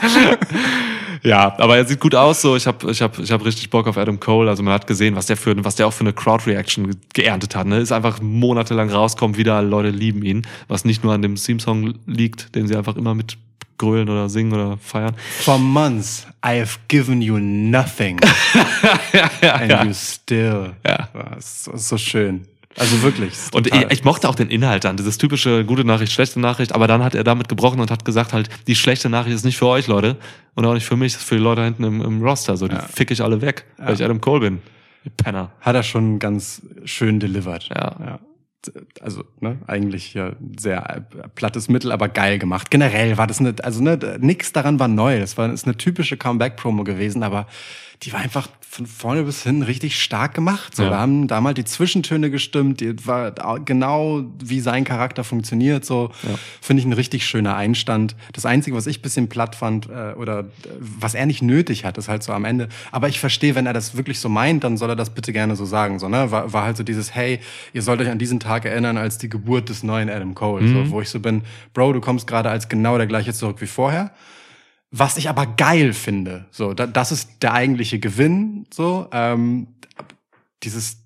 Ja, aber er sieht gut aus. So, ich habe ich hab, ich hab richtig Bock auf Adam Cole. Also man hat gesehen, was der für, was der auch für eine Crowd-Reaction geerntet hat. Ne? Ist einfach monatelang rauskommt, wieder Leute lieben ihn. Was nicht nur an dem Theme-Song liegt, den sie einfach immer mit grölen oder singen oder feiern. For months I have given you nothing. And you still. Ja. Das ist so schön. Also wirklich. Und ich, ich mochte auch den Inhalt dann, dieses typische gute Nachricht, schlechte Nachricht, aber dann hat er damit gebrochen und hat gesagt halt, die schlechte Nachricht ist nicht für euch, Leute, und auch nicht für mich, das ist für die Leute hinten im, im Roster, so, die fick ich alle weg, weil ich Adam Cole bin. Penner. hat er schon ganz schön delivered. Ja. ja. Also, ne, eigentlich ja sehr plattes Mittel, aber geil gemacht. Generell war das eine, also ne, nix daran war neu. Das war ist eine typische Comeback-Promo gewesen, aber die war einfach von vorne bis hin richtig stark gemacht. So, Ja. da haben damals die Zwischentöne gestimmt, die war genau wie sein Charakter funktioniert. So finde ich ein richtig schöner Einstand. Das Einzige, was ich bisschen platt fand äh, oder äh, was er nicht nötig hat, ist halt so am Ende. Aber ich verstehe, wenn er das wirklich so meint, dann soll er das bitte gerne so sagen. So ne, war, war halt so dieses Hey, ihr sollt euch an diesen Tag erinnern als die Geburt des neuen Adam Cole. So, wo ich so bin, Bro, du kommst gerade als genau der gleiche zurück wie vorher. Was ich aber geil finde, so, da, das ist der eigentliche Gewinn, so, ähm, dieses,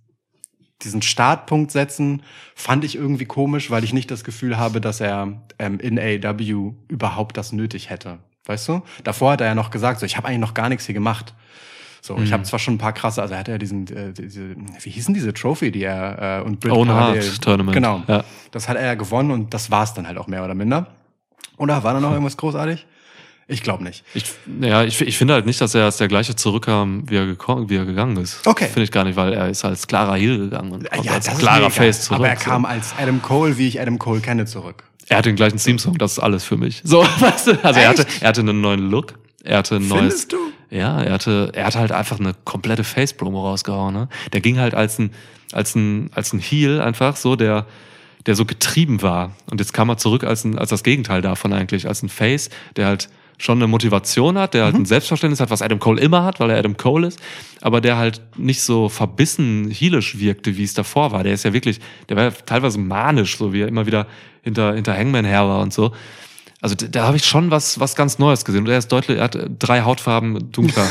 diesen Startpunkt setzen, fand ich irgendwie komisch, weil ich nicht das Gefühl habe, dass er ähm, in AEW überhaupt das nötig hätte. Weißt du? Davor hat er ja noch gesagt, so, ich habe eigentlich noch gar nichts hier gemacht. So, ich habe zwar schon ein paar krasse, also er hatte ja diesen, äh, diese, wie hießen diese Trophy, die er äh, und Brit Owen Carlile- Hart Tournament. Genau. Ja. Das hat er ja gewonnen und das war's dann halt auch mehr oder minder. Oder war da noch irgendwas großartig? Ich glaube nicht. Ich, ja, ich, ich finde halt nicht, dass er als der gleiche zurückkam, wie er, gekommen, wie er gegangen ist. Okay. Finde ich gar nicht, weil er ist als klarer Heel gegangen und kommt als klarer. Face zurück. Aber er so. kam als Adam Cole, wie ich Adam Cole kenne, zurück. Er hat den gleichen Theme-Song, das ist alles für mich. So, weißt du? Also er hatte, Echt? er hatte einen neuen Look. Er hatte ein neues. Findest du? Ja, er hatte, er hatte halt einfach eine komplette Face-Promo rausgehauen. Ne? Der ging halt als ein, als ein, als ein Heel einfach so, der, der so getrieben war. Und jetzt kam er zurück als ein, als das Gegenteil davon eigentlich, als ein Face, der halt schon eine Motivation hat, der halt ein Selbstverständnis hat, was Adam Cole immer hat, weil er Adam Cole ist, aber der halt nicht so verbissen heelisch wirkte, wie es davor war. Der ist ja wirklich, der war ja teilweise manisch, so wie er immer wieder hinter, hinter Hangman her war und so. Also da, da habe ich schon was, was ganz Neues gesehen. Und er ist deutlich, er hat äh, drei Hautfarben dunkler.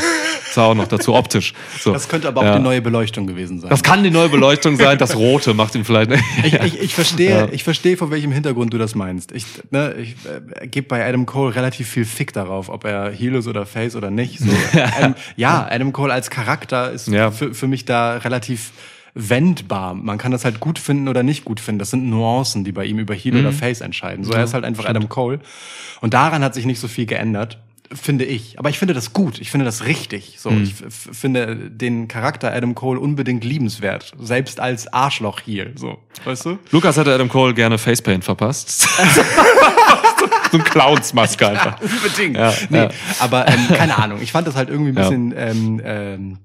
Das war auch noch dazu optisch. So. Das könnte aber auch Ja. die neue Beleuchtung gewesen sein. Das kann die neue Beleuchtung sein. Das Rote macht ihn vielleicht. ich, ich, ich verstehe, Ja. ich verstehe, von welchem Hintergrund du das meinst. Ich, ne, ich äh, gebe bei Adam Cole relativ viel Fick darauf, ob er Heel ist oder Face oder nicht. So, Adam, ja, Adam Cole als Charakter ist Ja. für, für mich da relativ wendbar. Man kann das halt gut finden oder nicht gut finden. Das sind Nuancen, die bei ihm über Heel Mhm. oder Face entscheiden. So, er ist halt einfach Adam Cole. Und daran hat sich nicht so viel geändert. Finde ich. Aber ich finde das gut. Ich finde das richtig. So, Mhm. ich finde den Charakter Adam Cole unbedingt liebenswert. Selbst als Arschloch hier. So, weißt du? Lukas hätte Adam Cole gerne Facepaint verpasst. so ein Clownsmaske einfach. Unbedingt. Ja, nee, ja. aber ähm, keine Ahnung. Ich fand das halt irgendwie ein Ja. bisschen, ähm, ähm,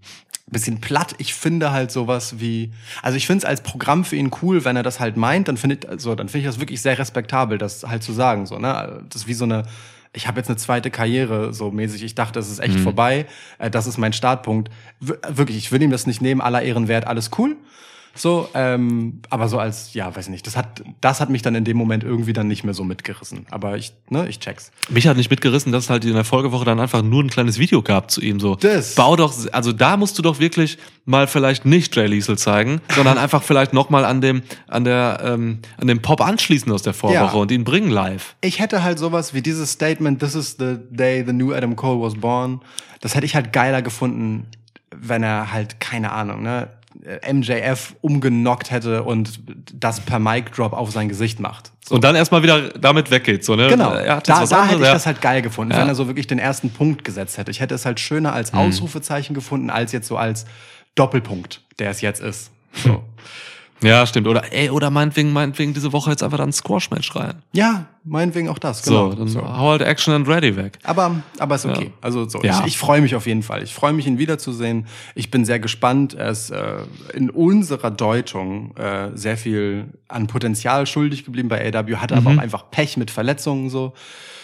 bisschen platt. Ich finde halt sowas wie, also ich finde es als Programm für ihn cool, wenn er das halt meint, dann finde ich, also, dann finde ich das wirklich sehr respektabel, das halt zu sagen, so, ne? Das ist wie so eine, ich habe jetzt eine zweite Karriere so mäßig. Ich dachte, es ist Mhm. echt vorbei. Äh, das ist mein Startpunkt. Wir- wirklich, ich will ihm das nicht nehmen. Aller Ehren wert, alles cool. So, ähm, aber so als, ja, weiß ich nicht, das hat, das hat mich dann in dem Moment irgendwie dann nicht mehr so mitgerissen. Aber ich, ne, ich check's. Mich hat nicht mitgerissen, dass es halt in der Folgewoche dann einfach nur ein kleines Video gab zu ihm. So, Das. bau doch, also da musst du doch wirklich mal vielleicht nicht Jay Liesel zeigen, sondern einfach vielleicht nochmal an dem, an der, ähm, an dem Pop anschließen aus der Vorwoche Ja. und ihn bringen live. ich hätte halt sowas wie dieses Statement, this is the day the new Adam Cole was born. Das hätte ich halt geiler gefunden, wenn er halt, keine Ahnung, ne, MJF umgenockt hätte und das per Mic Drop auf sein Gesicht macht. Und dann erstmal wieder damit weggeht, so, ne? Genau. Da da hätte anderes, ich ja. das halt geil gefunden, Ja. Mhm. wenn er so wirklich den ersten Punkt gesetzt hätte. Ich hätte es halt schöner als Ausrufezeichen gefunden, als jetzt so als Doppelpunkt, der es jetzt ist. So. Ja, stimmt. Oder, ey, oder meinetwegen, meinetwegen diese Woche jetzt einfach dann ein Squash-Match rein. ja, meinetwegen auch das. Genau. So, dann hau halt Action and Ready weg. Aber, aber ist okay. Ja. Also so, Ja. ich, ich freue mich auf jeden Fall. Ich freue mich, ihn wiederzusehen. Ich bin sehr gespannt. Er ist äh, in unserer Deutung äh, sehr viel an Potenzial schuldig geblieben bei AW, hatte aber auch einfach Pech mit Verletzungen so.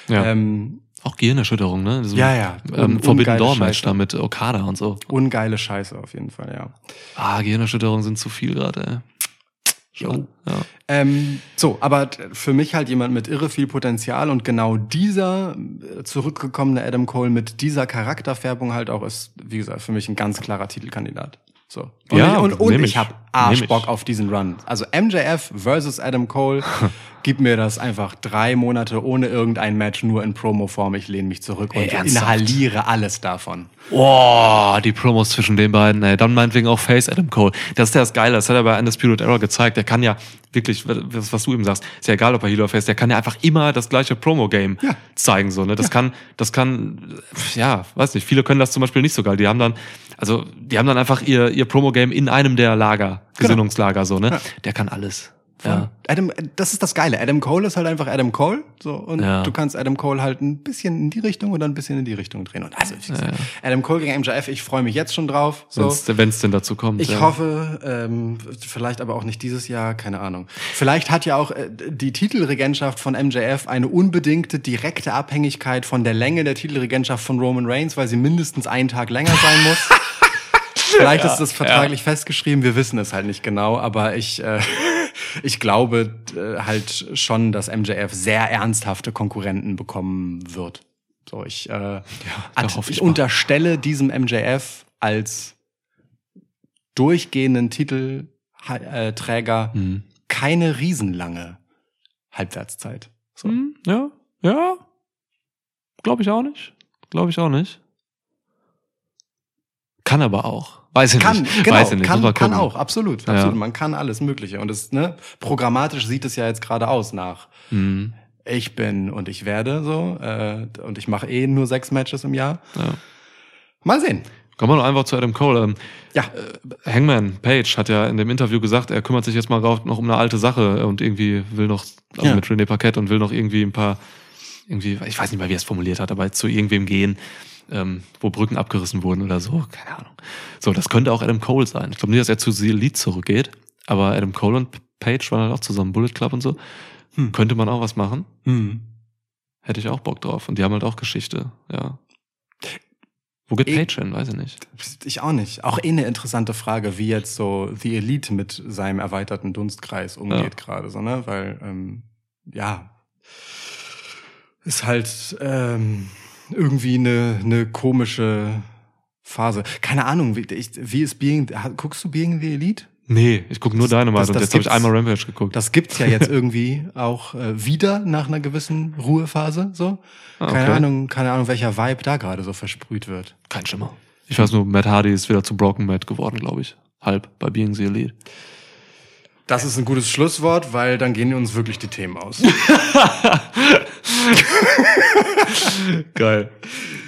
Ja. Ähm, Auch Gehirnerschütterung, ne? Diesem, Ja, ja. Ähm, Un- Forbidden ungeile Door Match Scheiße. da mit Okada und so. Ungeile Scheiße auf jeden Fall, ja. Ah, Gehirnerschütterungen sind zu viel gerade, ey. Schade. Ja. Ähm, so, aber für mich halt jemand mit irre viel Potenzial und genau dieser äh, zurückgekommene Adam Cole mit dieser Charakterfärbung halt auch ist, wie gesagt, für mich ein ganz klarer Titelkandidat. So. Und Ja, ich, und, und ich ich. habe Arschbock ich. auf diesen Run. Also MJF versus Adam Cole, gib mir das einfach drei Monate ohne irgendein Match, nur in Promo-Form. Ich lehne mich zurück und Ey, ernsthaft? inhaliere alles davon. Boah, die Promos zwischen den beiden, ey. Dann meinetwegen auch Face Adam Cole. Das ist ja das Geile. Das hat er bei Undisputed Era gezeigt. Der kann ja wirklich, was, was du ihm sagst, ist ja egal, ob er Heel oder Face, der kann ja einfach immer das gleiche Promo-Game Ja. zeigen, so, ne? Das kann, das kann, ja, weiß nicht. Viele können das zum Beispiel nicht so geil. Die haben dann, also, die haben dann einfach ihr, ihr Promo-Game in einem der Lager, Gesinnungslager, so, ne? Ja. Der kann alles. Ja. Adam, das ist das Geile. Adam Cole ist halt einfach Adam Cole. So, und Ja. du kannst Adam Cole halt ein bisschen in die Richtung oder ein bisschen in die Richtung drehen. Und also, wie gesagt, Adam Cole gegen MJF, ich freue mich jetzt schon drauf. So. Wenn's, wenn's denn dazu kommt. Ich ja. hoffe, ähm, vielleicht aber auch nicht dieses Jahr, keine Ahnung. Vielleicht hat ja auch äh, die Titelregentschaft von MJF eine unbedingte direkte Abhängigkeit von der Länge der Titelregentschaft von Roman Reigns, weil sie mindestens einen Tag länger sein muss. Vielleicht ist das vertraglich festgeschrieben, wir wissen es halt nicht genau, aber ich, äh, ich glaube äh, halt schon, dass MJF sehr ernsthafte Konkurrenten bekommen wird. So, ich, äh, hoffe ich ich unterstelle diesem MJF als durchgehenden Titelträger Hm. keine riesenlange Halbwertszeit. So. Hm, ja, ja. Glaube ich auch nicht. Glaube ich auch nicht. Kann aber auch. Weiß ich Kann, nicht. genau, Weiß ich nicht. kann, kann auch, absolut, Ja. absolut. Man kann alles Mögliche. Und es, ne, programmatisch sieht es ja jetzt gerade aus nach Hm, ich bin und ich werde so äh, und ich mache eh nur sechs Matches im Jahr. ja. Mal sehen. Kommen wir noch einfach zu Adam Cole. Ähm, Ja, Hangman Page hat ja in dem Interview gesagt, er kümmert sich jetzt mal noch um eine alte Sache und irgendwie will noch, also Ja. mit René Paquette und will noch irgendwie ein paar, irgendwie, ich weiß nicht mal, wie er es formuliert hat, aber zu irgendwem gehen, ähm, wo Brücken abgerissen wurden oder so, keine Ahnung. So, das könnte auch Adam Cole sein. Ich glaube nicht, dass er zu The Elite zurückgeht, aber Adam Cole und Page waren halt auch zusammen, Bullet Club und so. Hm. Könnte man auch was machen. hm. Hätte ich auch Bock drauf. Und die haben halt auch Geschichte, ja. Wo geht Eh- Page hin? Weiß ich nicht. ich auch nicht. Auch eh eine interessante Frage, wie jetzt so The Elite mit seinem erweiterten Dunstkreis umgeht gerade, so, ne? Weil, ähm, ja, ist halt ähm, irgendwie eine, eine komische Phase. Keine Ahnung, wie, ich, wie ist Being, guckst du Being the Elite? Nee, ich gucke nur Das- Dynamite das- und das jetzt habe ich einmal Rampage geguckt. Das gibt's ja jetzt irgendwie auch äh, wieder nach einer gewissen Ruhephase, so. Ah, Keine okay. Ahnung, keine Ahnung, welcher Vibe da gerade so versprüht wird. Kein Schimmer. Ich weiß nur, Matt Hardy ist wieder zu Broken Matt geworden, glaube ich. Halb bei Being the Elite. Das ist ein gutes Schlusswort, weil dann gehen uns wirklich die Themen aus. Geil.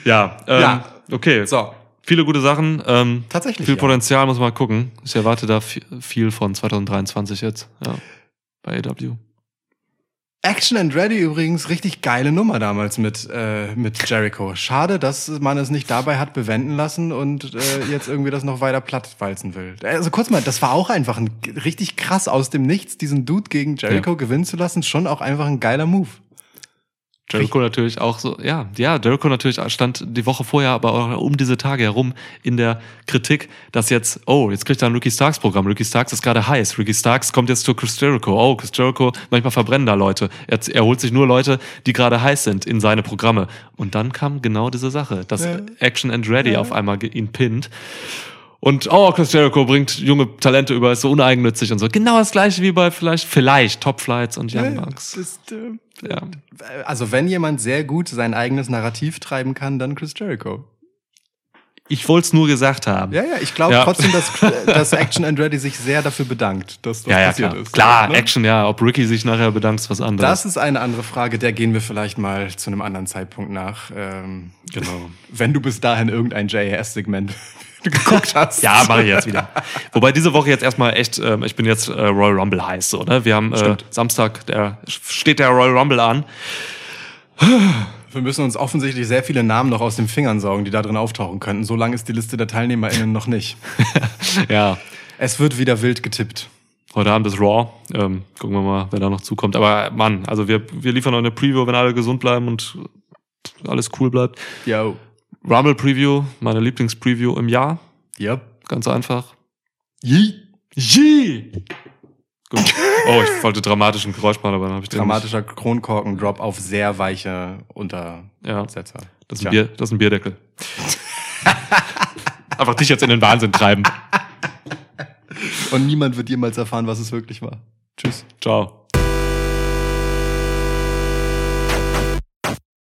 Ja, ähm, Ja. okay. So, Viele gute Sachen. Ähm, Tatsächlich, Viel ja. Potenzial, muss man mal gucken. Ich erwarte da vi- viel von 2023 jetzt. Ja. Bei AW. Action and Ready übrigens richtig geile Nummer damals mit äh, mit Jericho. Schade, dass man es nicht dabei hat bewenden lassen und äh, jetzt irgendwie das noch weiter plattwalzen will. Also kurz mal, das war auch einfach ein richtig krass aus dem Nichts diesen Dude gegen Jericho Ja. gewinnen zu lassen, schon auch einfach ein geiler Move. Jericho natürlich auch so, ja, ja, Jericho natürlich stand die Woche vorher, aber auch um diese Tage herum in der Kritik, dass jetzt, oh, jetzt kriegt er ein Ricky Starks Programm. Ricky Starks ist gerade heiß. Ricky Starks kommt jetzt zu Chris Jericho. Oh, Chris Jericho, manchmal verbrennen da Leute. Er, er holt sich nur Leute, die gerade heiß sind in seine Programme. Und dann kam genau diese Sache, dass Ja. Action and Ready auf einmal ihn pinnt. Und oh, Chris Jericho bringt junge Talente über, ist so uneigennützig und so. Genau das gleiche wie bei vielleicht, vielleicht Top Flights und Young Bucks. Ist, äh, Ja. Also wenn jemand sehr gut sein eigenes Narrativ treiben kann, dann Chris Jericho. Ich wollte es nur gesagt haben. Ja, ja, ich glaube Ja. trotzdem, dass, dass Action and Ready sich sehr dafür bedankt, dass das Ja, ja, passiert klar. ist. Klar, Ne? Action, ja. Ob Ricky sich nachher bedankt, ist was anderes. Das ist eine andere Frage, der gehen wir vielleicht mal zu einem anderen Zeitpunkt nach. Ähm, genau. wenn du bis dahin irgendein JAS-Segment geguckt hast. Ja, mache ich jetzt wieder. Wobei diese Woche jetzt erstmal echt, ähm, ich bin jetzt äh, Royal Rumble heiß, so, ne? Wir haben äh. Samstag, der steht der Royal Rumble an. Wir müssen uns offensichtlich sehr viele Namen noch aus den Fingern saugen, die da drin auftauchen könnten. So lang ist die Liste der TeilnehmerInnen noch nicht. Ja. Es wird wieder wild getippt. Heute Abend ist Raw. Ähm, gucken wir mal, wer da noch zukommt. Aber Mann, also wir, wir liefern noch eine Preview, wenn alle gesund bleiben und alles cool bleibt. Yo. Rumble Preview, meine Lieblingspreview im Jahr. Yep. Ganz einfach. Yee. Yee! Gut. Oh, ich wollte dramatischen Geräusch machen, aber dann habe ich den Dramatischer Kronkorken-Drop auf sehr weiche Untersetzer. Ja, das ist Tja. ein, Bier, das ist ein Bierdeckel. einfach dich jetzt in den Wahnsinn treiben. Und niemand wird jemals erfahren, was es wirklich war. Tschüss. Ciao.